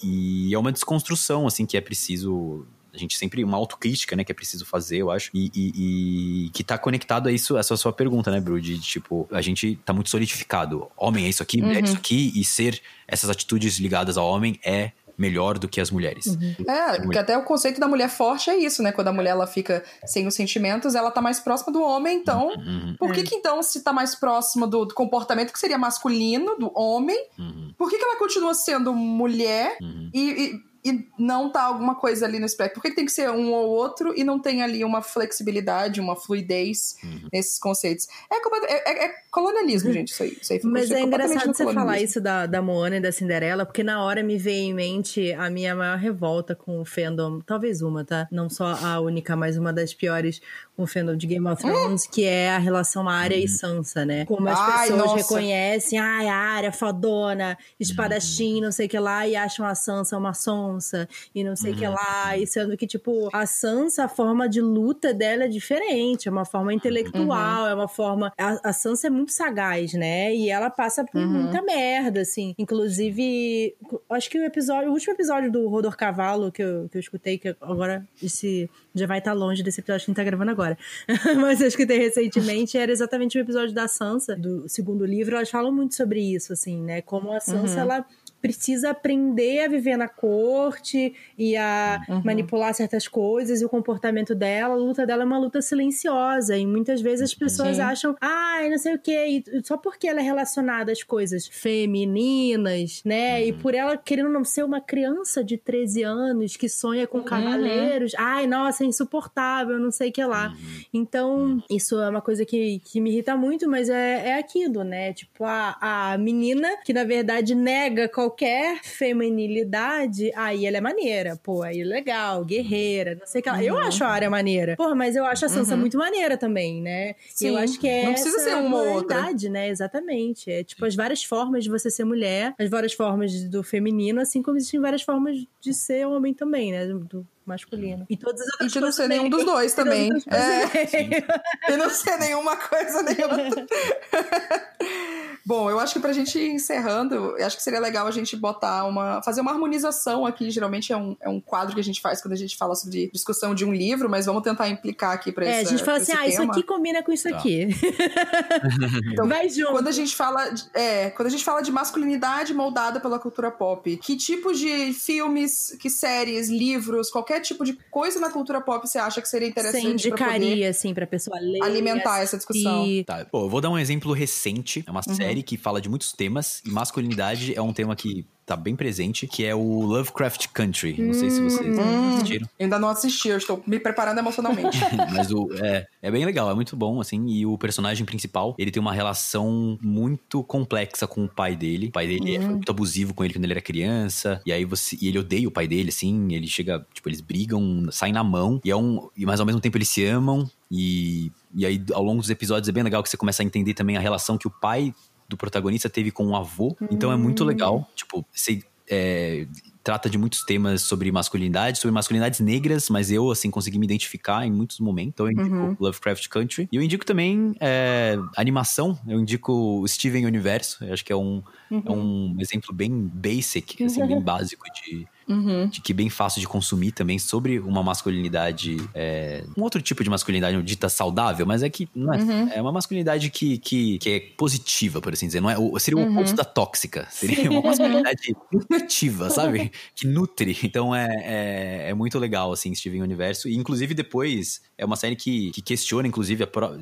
e é uma desconstrução, assim, que é preciso. A gente sempre, uma autocrítica, né, que é preciso fazer, eu acho. E, e- e que tá conectado a isso, essa sua pergunta, né, Bru? De tipo, a gente tá muito solidificado. Homem é isso aqui, mulher é Uhum. isso aqui, e ser essas atitudes ligadas ao homem é melhor do que as mulheres. É, porque até o conceito da mulher forte é isso, né? Quando a mulher ela fica sem os sentimentos, ela tá mais próxima do homem, então. Uhum, Por que, que então, se tá mais próxima do, do comportamento que seria masculino, do homem, uhum, por que, que ela continua sendo mulher uhum. e, e- e não tá alguma coisa ali no espectro? Por que, que tem que ser um ou outro e não tem ali uma flexibilidade, uma fluidez Uhum. nesses conceitos? É, é- é- é colonialismo, gente, isso aí. Isso aí Mas é engraçado você falar isso da, da Moana e da Cinderela, porque na hora me veio em mente a minha maior revolta com o fandom, talvez uma, tá? Não só a única, mas uma das piores com o fandom de Game of Thrones, que é a relação Arya e Sansa, né? Como as Ai, pessoas nossa. reconhecem, ai, a Arya fodona, espadachim, não sei o que lá, e acham a Sansa uma sonsa, Sansa e não sei o uhum. que lá. E sendo que, tipo, a Sansa, a forma de luta dela é diferente, é uma forma intelectual, uhum. é uma forma. A, a, Sansa é muito sagaz, né? E ela passa por uhum. muita merda, assim. Inclusive, acho que o episódio, o último episódio do Rodor Cavalo que eu, que eu escutei, que agora esse já vai estar tá longe desse episódio que a gente tá gravando agora. Mas eu escutei recentemente, era exatamente o episódio da Sansa, do segundo livro. Elas falam muito sobre isso, assim, né? Como a Sansa, uhum. ela precisa aprender a viver na corte e a uhum. manipular certas coisas e o comportamento dela. A luta dela é uma luta silenciosa e muitas vezes as pessoas Sim. acham, ai, ah, não sei o quê, e só porque ela é relacionada às coisas femininas, né? Uhum. E por ela querendo não ser uma criança de 13 anos que sonha com uhum. cavaleiros, ai, nossa, é insuportável, não sei o que lá. Uhum. Então, uhum. isso é uma coisa que, que me irrita muito, mas é, é aquilo, né? Tipo, a, a menina que na verdade nega qualquer qualquer feminilidade, aí ela é maneira. Pô, aí é legal, guerreira, não sei o que. Uhum. Eu acho a área maneira. Pô, mas eu acho a Sansa uhum. muito maneira também, né? Sim. Eu acho que é. Não precisa ser uma ou outra. né? Exatamente. É tipo as várias formas de você ser mulher, as várias formas do feminino, assim como existem várias formas de ser homem também, né? Do, masculino. E todas as E de não ser nenhum dos dois também. É. e não ser nenhuma coisa nem outra. Bom, eu acho que pra gente ir encerrando, acho que seria legal a gente botar uma. fazer uma harmonização aqui. Geralmente é um, é um quadro que a gente faz quando a gente fala sobre discussão de um livro, mas vamos tentar implicar aqui pra É, a gente fala assim, ah, tema. isso aqui combina com isso tá. aqui. então, Vai junto. Quando a gente fala. É, quando a gente fala de masculinidade moldada pela cultura pop, que tipo de filmes, que séries, livros, qualquer tipo de coisa na cultura pop você acha que seria interessante? Você indicaria, pra assim, pra pessoa ler. Alimentar essa discussão. Tá, pô, eu vou dar um exemplo recente. É uma uhum. série série que fala de muitos temas e masculinidade é um tema que tá bem presente, que é o Lovecraft Country. Não sei se vocês hum, assistiram. Ainda não assisti, eu estou me preparando emocionalmente. Mas o, é, é bem legal, é muito bom, assim. E o personagem principal, ele tem uma relação muito complexa com o pai dele. O pai dele hum. é muito abusivo com ele quando ele era criança. E aí você. E ele odeia o pai dele, assim. Ele chega, tipo, eles brigam, saem na mão. E é um. Mas ao mesmo tempo eles se amam. E, e aí, ao longo dos episódios, é bem legal que você começa a entender também a relação que o pai do protagonista teve com o avô. Hum. Então é muito legal. Tipo, você é, trata de muitos temas sobre masculinidade, sobre masculinidades negras, mas eu, assim, consegui me identificar em muitos momentos. Então eu indico uhum. Lovecraft Country. E eu indico também é, animação. Eu indico o Steven Universo. Eu acho que é um, uhum. é um exemplo bem basic, assim, bem básico de Uhum. De que bem fácil de consumir também sobre uma masculinidade. É, um outro tipo de masculinidade dita saudável, mas é que não é, uhum. é uma masculinidade que, que, que, é positiva, por assim dizer. Não é, seria o uhum. oposto da tóxica. Seria Sim. uma masculinidade nutritiva, sabe? que nutre. Então é, é, é, muito legal, assim, Steven Universo. E inclusive depois é uma série que, que questiona, inclusive, a pro...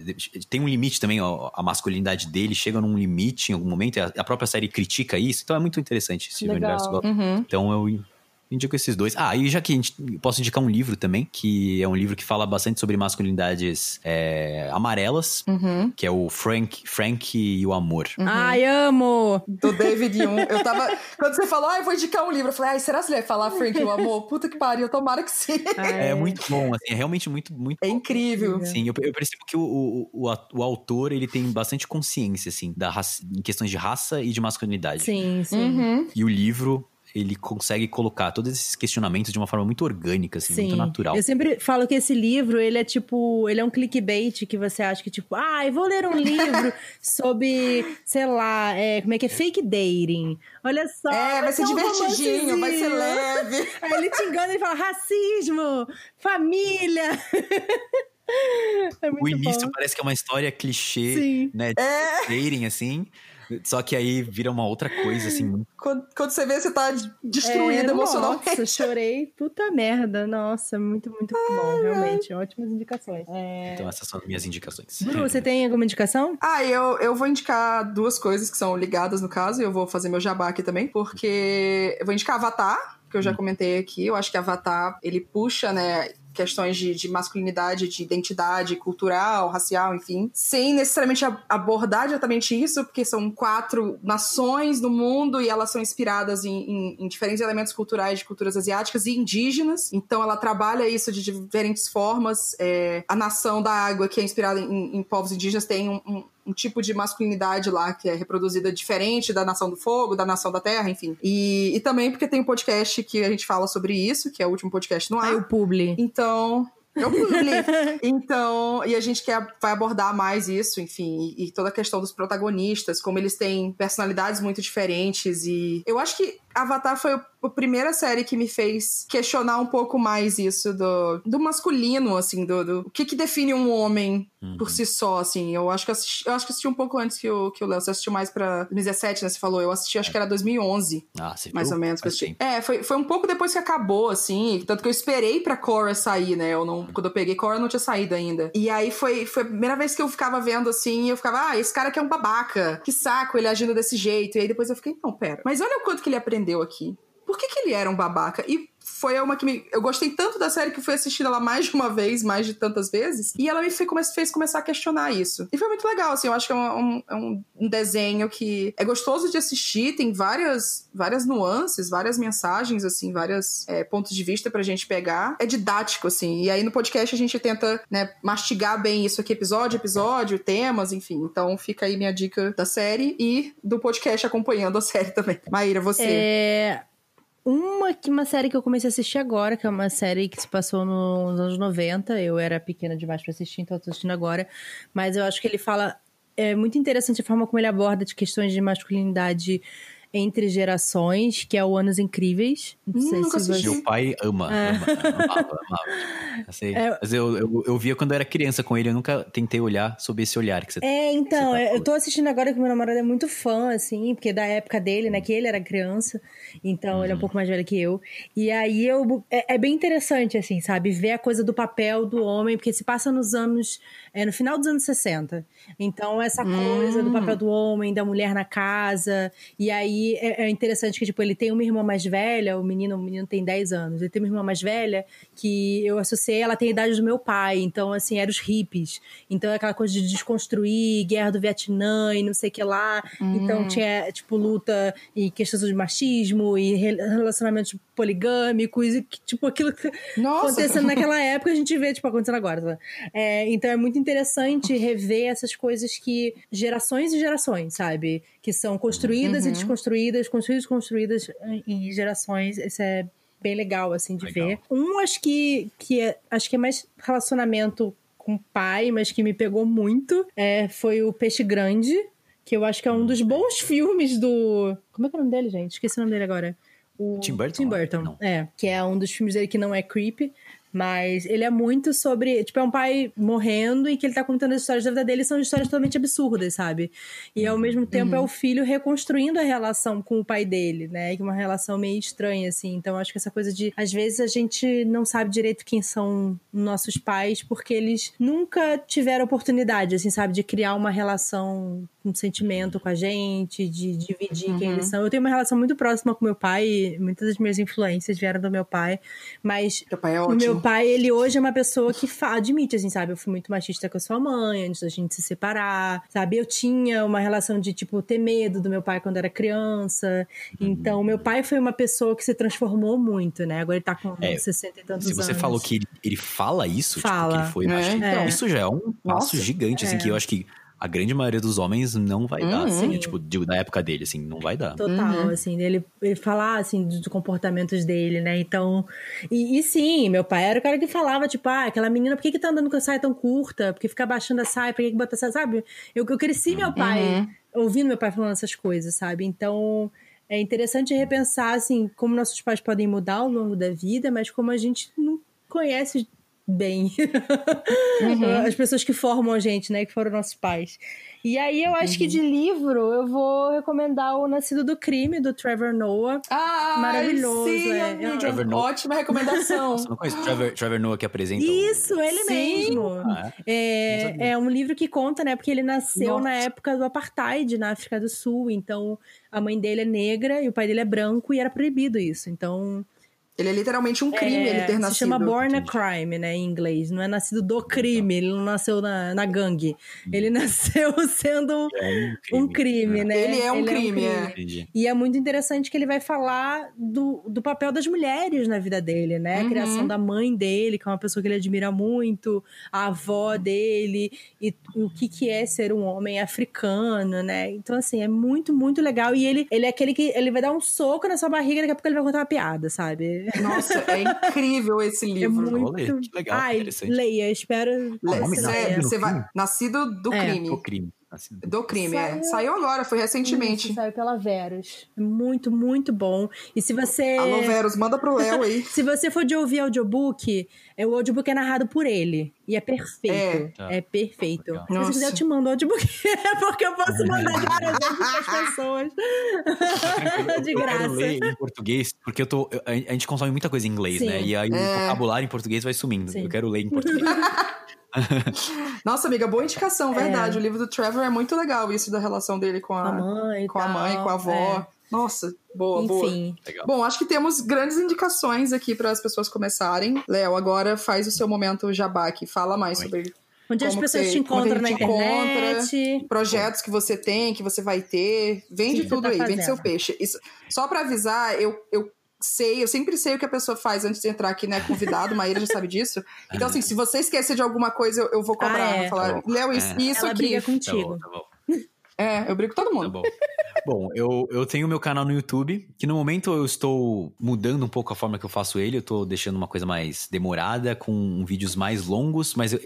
tem um limite também, ó, a masculinidade dele chega num limite em algum momento. A própria série critica isso. Então é muito interessante Steven legal. Universo. Uhum. Então eu Indico esses dois. Ah, e já que a gente posso indicar um livro também, que é um livro que fala bastante sobre masculinidades é, amarelas, uhum. que é o Frank, Frank e o Amor. Uhum. Ai, amo! Do David Young. Eu tava. Quando você falou, ah, eu vou indicar um livro, eu falei, ai, será que você vai falar Frank e o Amor? Puta que pariu, tomara que sim. É, é muito bom, assim, é realmente muito, muito É incrível. Sim, eu, eu percebo que o, o, o, o, autor, ele tem bastante consciência, assim, da raça, em questões de raça e de masculinidade. Sim, sim. Uhum. E o livro ele consegue colocar todos esses questionamentos de uma forma muito orgânica, assim, Sim. muito natural. Eu sempre falo que esse livro, ele é tipo, ele é um clickbait que você acha que tipo, ah, eu vou ler um livro sobre, sei lá, é, como é que é fake dating. Olha só. É, vai ser um divertidinho, vai ser leve. Aí ele te engana e fala racismo, família. É o início bom. parece que é uma história clichê, Sim. né? De é. dating, assim. Só que aí vira uma outra coisa, assim. Quando, quando você vê, você tá destruída é, emocionalmente. Nossa, chorei. Puta merda. Nossa, muito, muito ai, bom, realmente. Ai. Ótimas indicações. É... Então, essas são as minhas indicações. Bruno, você tem alguma indicação? Ah, eu, eu vou indicar duas coisas que são ligadas no caso, e eu vou fazer meu jabá aqui também, porque eu vou indicar Avatar, que eu já hum. comentei aqui. Eu acho que Avatar, ele puxa, né? Questões de, de, masculinidade, de identidade cultural, racial, enfim, sem necessariamente abordar diretamente isso, porque são quatro nações no mundo e elas são inspiradas em, em, em, diferentes elementos culturais de culturas asiáticas e indígenas. Então ela trabalha isso de diferentes formas. É, a nação da água, que é inspirada em, em povos indígenas, tem um, um um tipo de masculinidade lá que é reproduzida diferente da Nação do Fogo, da Nação da Terra, enfim. E, e também porque tem um podcast que a gente fala sobre isso, que é o último podcast no ar. Aí o Publi. Então, eu publi. então, e a gente quer, vai abordar mais isso, enfim, e, e, toda a questão dos protagonistas, como eles têm personalidades muito diferentes. E eu acho que Avatar foi a primeira série que me fez questionar um pouco mais isso do, do masculino, assim, do, do o que, que define um homem uhum. por si só, assim. Eu acho que assisti, eu acho que assisti um pouco antes que o, que o Léo. Você assistiu mais pra 2017, né? Você falou. Eu assisti, acho que era 2011. Ah, você Mais viu? ou menos. Que assisti. É, foi, foi um pouco depois que acabou, assim. Tanto que eu esperei pra Cora sair, né? Eu não, quando eu peguei Cora, não tinha saído ainda. E aí foi, foi a primeira vez que eu ficava vendo, assim, eu ficava, ah, esse cara aqui é um babaca. Que saco ele agindo desse jeito. E aí depois eu fiquei, não, pera. Mas olha o quanto que ele aprendeu aprendeu aqui. Por que, que ele era um babaca? E foi uma que me. Eu gostei tanto da série que fui assistindo ela mais de uma vez, mais de tantas vezes. E ela me fez, fez começar a questionar isso. E foi muito legal, assim. Eu acho que é um, é um, desenho que é gostoso de assistir, tem várias, várias nuances, várias mensagens, assim, vários é, pontos de vista pra gente pegar. É didático, assim. E aí no podcast a gente tenta, né, mastigar bem isso aqui, episódio, episódio, temas, enfim. Então fica aí minha dica da série e do podcast acompanhando a série também. Maíra, você. É uma, uma série que eu comecei a assistir agora, que é uma série que se passou nos anos 90. Eu era pequena demais para assistir, então eu tô assistindo agora. Mas eu acho que ele fala. É muito interessante a forma como ele aborda de questões de masculinidade entre Gerações, que é o Anos Incríveis. Não sei Nunca se você... Meu pai ama, é. ama, amava, amava. Assim, é... Mas eu, eu, eu, via quando eu era criança com ele, eu nunca tentei olhar sob esse olhar que você É, então, você tá eu tô assistindo agora que meu namorado é muito fã, assim, porque da época dele, né, que ele era criança, então ele é um uhum. pouco mais velho que eu. E aí eu... É, é bem interessante, assim, sabe? Ver a coisa do papel do homem, porque se passa nos anos... É, no final dos anos 60. Então, essa coisa do papel hum. do homem, da mulher na casa, e aí é, é, interessante que, tipo, ele tem uma irmã mais velha, o menino, o menino tem 10 anos, ele tem uma irmã mais velha que eu associei, ela tem a idade do meu pai, então, assim, eram os hippies. Então, é aquela coisa de desconstruir, guerra do Vietnã e não sei o que lá. Então, hum. Então, tinha, tipo, luta e questões de machismo e relacionamentos poligâmicos e, tipo, aquilo que Nossa. acontecendo naquela época, a gente vê, tipo, acontecendo agora. Tá? É, então, é muito interessante rever essas coisas que gerações e gerações, sabe? Que são construídas uhum. e desconstruídas construídas, construídas, construídas em gerações. Isso é bem legal, assim, de legal. ver. Um, acho que, que é, acho que é mais relacionamento com o pai, mas que me pegou muito, é, foi o Peixe Grande, que eu acho que é um dos bons filmes do... Como é que é o nome dele, gente? Esqueci o nome dele agora. O Tim Burton? Tim Burton, é. Que é um dos filmes dele que não é creepy, mas ele é muito sobre. Tipo, é um pai morrendo e que ele tá contando as histórias da vida dele são histórias totalmente absurdas, sabe? E ao mesmo tempo uhum. é o filho reconstruindo a relação com o pai dele, né? Que é uma relação meio estranha, assim. Então acho que essa coisa de. Às vezes a gente não sabe direito quem são nossos pais porque eles nunca tiveram oportunidade, assim, sabe? De criar uma relação um sentimento com a gente, de dividir uhum. quem eles uhum. são. Eu tenho uma relação muito próxima com meu pai, muitas das minhas influências vieram do meu pai, mas meu pai é ótimo. meu pai, ele hoje é uma pessoa que admite, assim, sabe? Eu fui muito machista com a sua mãe antes da gente se separar, sabe? Eu tinha uma relação de, tipo, ter medo do meu pai quando era criança. Uhum. Então, meu pai foi uma pessoa que se transformou muito, né? Agora ele tá com é, 60 e tantos anos. Se você anos. falou que ele, ele fala isso, fala. tipo, que ele foi machista, é. isso já é um passo Nossa. gigante, assim, que eu acho que a grande maioria dos homens não vai uhum. dar, assim, tipo, de, da época dele, assim, não vai dar. Total, uhum. assim, ele, ele falar, assim, dos comportamentos dele, né, então... E, e, sim, meu pai era o cara que falava, tipo, ah, aquela menina, por que que tá andando com a saia tão curta? Por que fica abaixando a saia? Por que que bota essa, sabe? Eu, eu cresci meu pai, uhum. ouvindo meu pai falando essas coisas, sabe? Então... É interessante repensar, assim, como nossos pais podem mudar ao longo da vida, mas como a gente não conhece bem. Uhum. As pessoas que formam a gente, né? Que foram nossos pais. E aí eu acho uhum. que de livro eu vou recomendar o Nascido do Crime, do Trevor Noah. Ah, Maravilhoso. Sim, é. Trevor Noah. Ótima recomendação. Nossa, não conheço Trevor, Trevor Noah que apresenta. Isso, ele sim. mesmo. Ah, é, é, é um livro que conta, né? Porque ele nasceu Nossa. na época do Apartheid na África do Sul. Então a mãe dele é negra e o pai dele é branco e era proibido isso. Então Ele é literalmente um crime É, ele ter se nascido. chama Born a. Crime, né, em inglês. Não é nascido do crime, ele não nasceu na, na gangue. Ele nasceu sendo É um crime, né? Ele é um crime, é. Entendi. E é muito interessante que ele vai falar do, do papel das mulheres na vida dele, né? A Uhum. criação da mãe dele, que é uma pessoa que ele admira muito, a avó dele, e o que, que é ser um homem africano, né? Então, assim, é muito, muito legal. E ele, ele é aquele que ele vai dar um soco na sua barriga, daqui a pouco ele vai contar uma piada, sabe? Nossa, é incrível esse É livro. muito. Vou ler, que legal, Ai, leia, espero. Você leia. série? você vai. crime? Nascido do É. crime. O crime. Assim, Do crime, é. Saiu- Saiu agora, foi recentemente. Isso, saiu pela Verus. É Muito, muito bom. E se você. Alô, Veros, manda pro Léo aí. Se você for de ouvir audiobook, é, o audiobook é narrado por ele. E é perfeito. É. É, perfeito. Legal. Se você quiser, eu te mando o audiobook. porque eu posso mandar de presente pras pessoas. de Eu quero graça. ler em português, porque eu tô. eu- a gente consome muita coisa em inglês, Sim. né? E aí o É. vocabulário em português vai sumindo. Sim. Eu quero ler em português. Nossa, amiga, boa indicação, É. verdade. O livro do Trevor é muito legal, isso da relação dele com a, a mãe. com a tal, mãe, com a avó. é. Nossa, boa, boa. Enfim. Legal. Bom, acho que temos grandes indicações aqui para as pessoas começarem. Léo, agora faz o seu momento jabá aqui. Fala mais Oi. sobre Onde as que pessoas te que a encontram na gente internet. projetos que você tem, que você vai ter. Vende Sim, tudo você aí, tá vende seu fazendo. peixe. Isso- só para avisar, eu, eu sei, eu sempre sei o que a pessoa faz antes de entrar aqui, né? Convidado, Maíra já sabe disso. Então, assim, se você esquecer de alguma coisa, eu, eu vou cobrar. Ah, é. Vou falar, Tá. Léo, isso, É. isso Ela aqui. briga Tá contigo. bom, tá bom. É, eu brigo com todo Tá mundo. bom. Bom, eu, eu tenho meu canal no YouTube, que no momento eu estou mudando um pouco a forma que eu faço ele. Eu tô deixando uma coisa mais demorada, com vídeos mais longos, mas eu-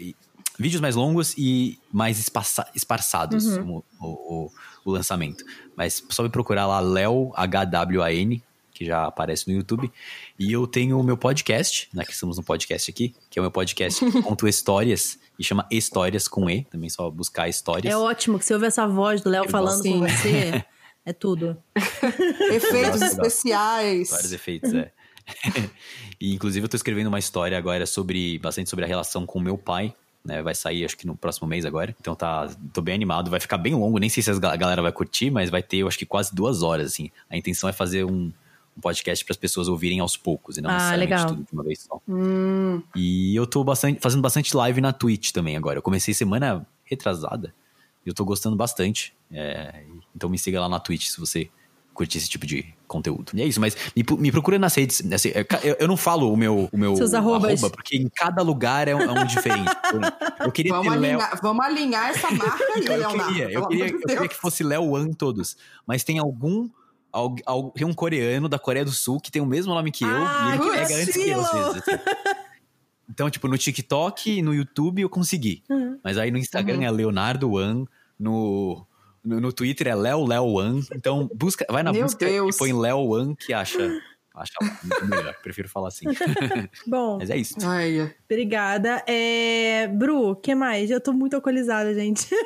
vídeos mais longos e mais espaça- esparçados Uhum. o, o, o- o lançamento. Mas só me procurar lá, Léo HWAN, que já aparece no YouTube. E eu tenho o meu podcast, né? Que estamos no podcast aqui, que é o meu podcast que conto histórias e chama Histórias com E. Também só buscar histórias. É ótimo que você ouve essa voz do Léo falando gosto. com você. É tudo. Efeitos Nossa, especiais. Vários efeitos, é. e inclusive eu tô escrevendo uma história agora sobre bastante sobre a relação com meu pai. Né, vai sair acho que no próximo mês agora. Então tá, tô bem animado. Vai ficar bem longo, nem sei se a galera vai curtir, mas vai ter, eu acho que quase duas horas, assim. A intenção é fazer um podcast para as pessoas ouvirem aos poucos e não Ah, necessariamente legal. tudo de uma vez só. Hum, E eu tô bastante, fazendo bastante live na Twitch também agora. Eu comecei semana retrasada e eu tô gostando bastante. É, então me siga lá na Twitch se você curtir esse tipo de conteúdo. E é isso, mas me, me procura nas redes. assim, é, eu, eu não falo o meu, o meu Seus arrobas. arroba, porque em cada lugar é um, é um diferente. Eu, eu queria vamos, ter Léo. alinhar, vamos alinhar essa marca aí, Eu Leonardo. queria, eu queria, amor de eu queria que fosse Léo Wan todos. Mas tem algum. Tem um coreano da Coreia do Sul que tem o mesmo nome que eu Ah, e ele que pega antes que eu, às vezes. assim. Então, tipo, no TikTok e no YouTube eu consegui. Uhum. Mas aí no Instagram Uhum. é Leonardo Wan, no, no, no Twitter é Léo Léo Wan. Então, busca, vai na Meu busca Deus. e põe Léo Wan que acha. Acha muito melhor, prefiro falar assim. Bom, Mas é isso. Ai, obrigada. É... Bru, o que mais? Eu tô muito alcoolizada, gente.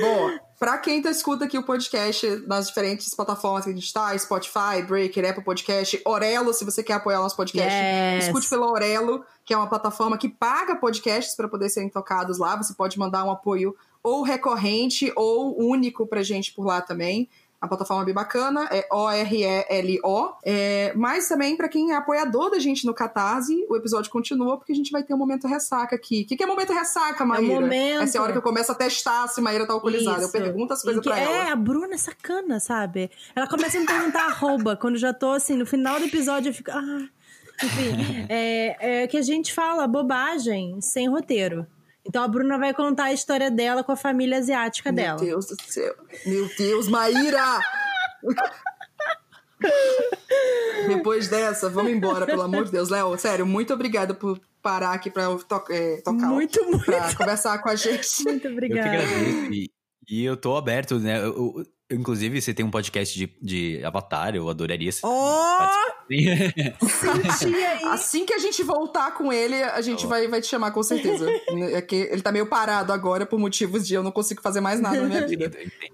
Bom, pra quem tá escuta aqui o podcast nas diferentes plataformas que a gente tá, Spotify, Breaker, Apple Podcast, Orelo, se você quer apoiar o nosso podcast, Yes. escute pela Orelo, que é uma plataforma que paga podcasts para poder serem tocados lá. Você pode mandar um apoio ou recorrente ou único pra gente por lá também. A plataforma é bem bacana, é O-R-E-L-O. É, mas também, pra quem é apoiador da gente no Catarse, o episódio continua, porque a gente vai ter um momento ressaca aqui. O que, que é momento ressaca, Maíra? momento. Essa é a hora que eu começo a testar se Maíra tá alcoolizada. Eu Isso. pergunto as coisas pra É, ela. a Bruna é sacana, sabe? Ela começa a me perguntar arroba. Quando já tô assim, no final do episódio, eu fico. Ah. Enfim, é, é que a gente fala bobagem sem roteiro. Então a Bruna vai contar a história dela com a família asiática Meu dela. Deus do céu. Meu Deus, Maíra! Depois dessa, vamos embora, pelo amor de Deus. Léo, sério, muito obrigada por parar aqui pra eu to é, tocar. Muito, muito, Pra conversar com a gente. muito Eu que obrigada. agradeço. E, e eu tô aberto, né? Eu- eu- inclusive, você tem um podcast de, de Avatar, eu adoraria. se- Oh. Assim que a gente voltar com ele, a gente Tá vai, vai te chamar com certeza. É que ele tá meio parado agora por motivos de eu não consigo fazer mais nada na minha vida.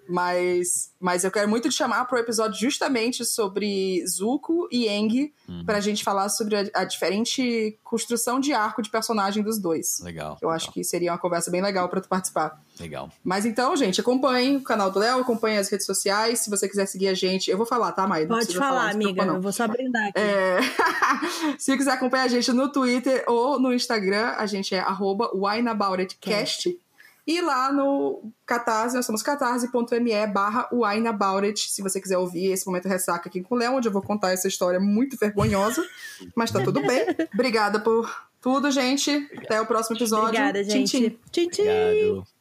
Mas, mas eu quero muito te chamar pro episódio justamente sobre Zuko e Eng, Uhum. pra gente falar sobre a, a diferente construção de arco de personagem dos dois. Legal. Eu acho que seria uma conversa bem legal pra tu participar. Legal. Mas então, gente, acompanhem o canal do Léo, acompanhem as redes sociais. Se você quiser seguir a gente, eu vou falar, tá, Maia? Pode falar, falar amiga. Eu vou só brindar aqui. É... se quiser acompanhar a gente no Twitter ou no Instagram, a gente é arroba wineaboutitcast. E lá no Catarse, nós somos catarse.me barra wineaboutit, se você quiser ouvir esse momento ressaca aqui com o Léo, onde eu vou contar essa história muito vergonhosa, mas tá tudo bem. Obrigada por tudo, gente. Até o próximo episódio. Obrigada, gente. Tchim, tchim. Obrigado.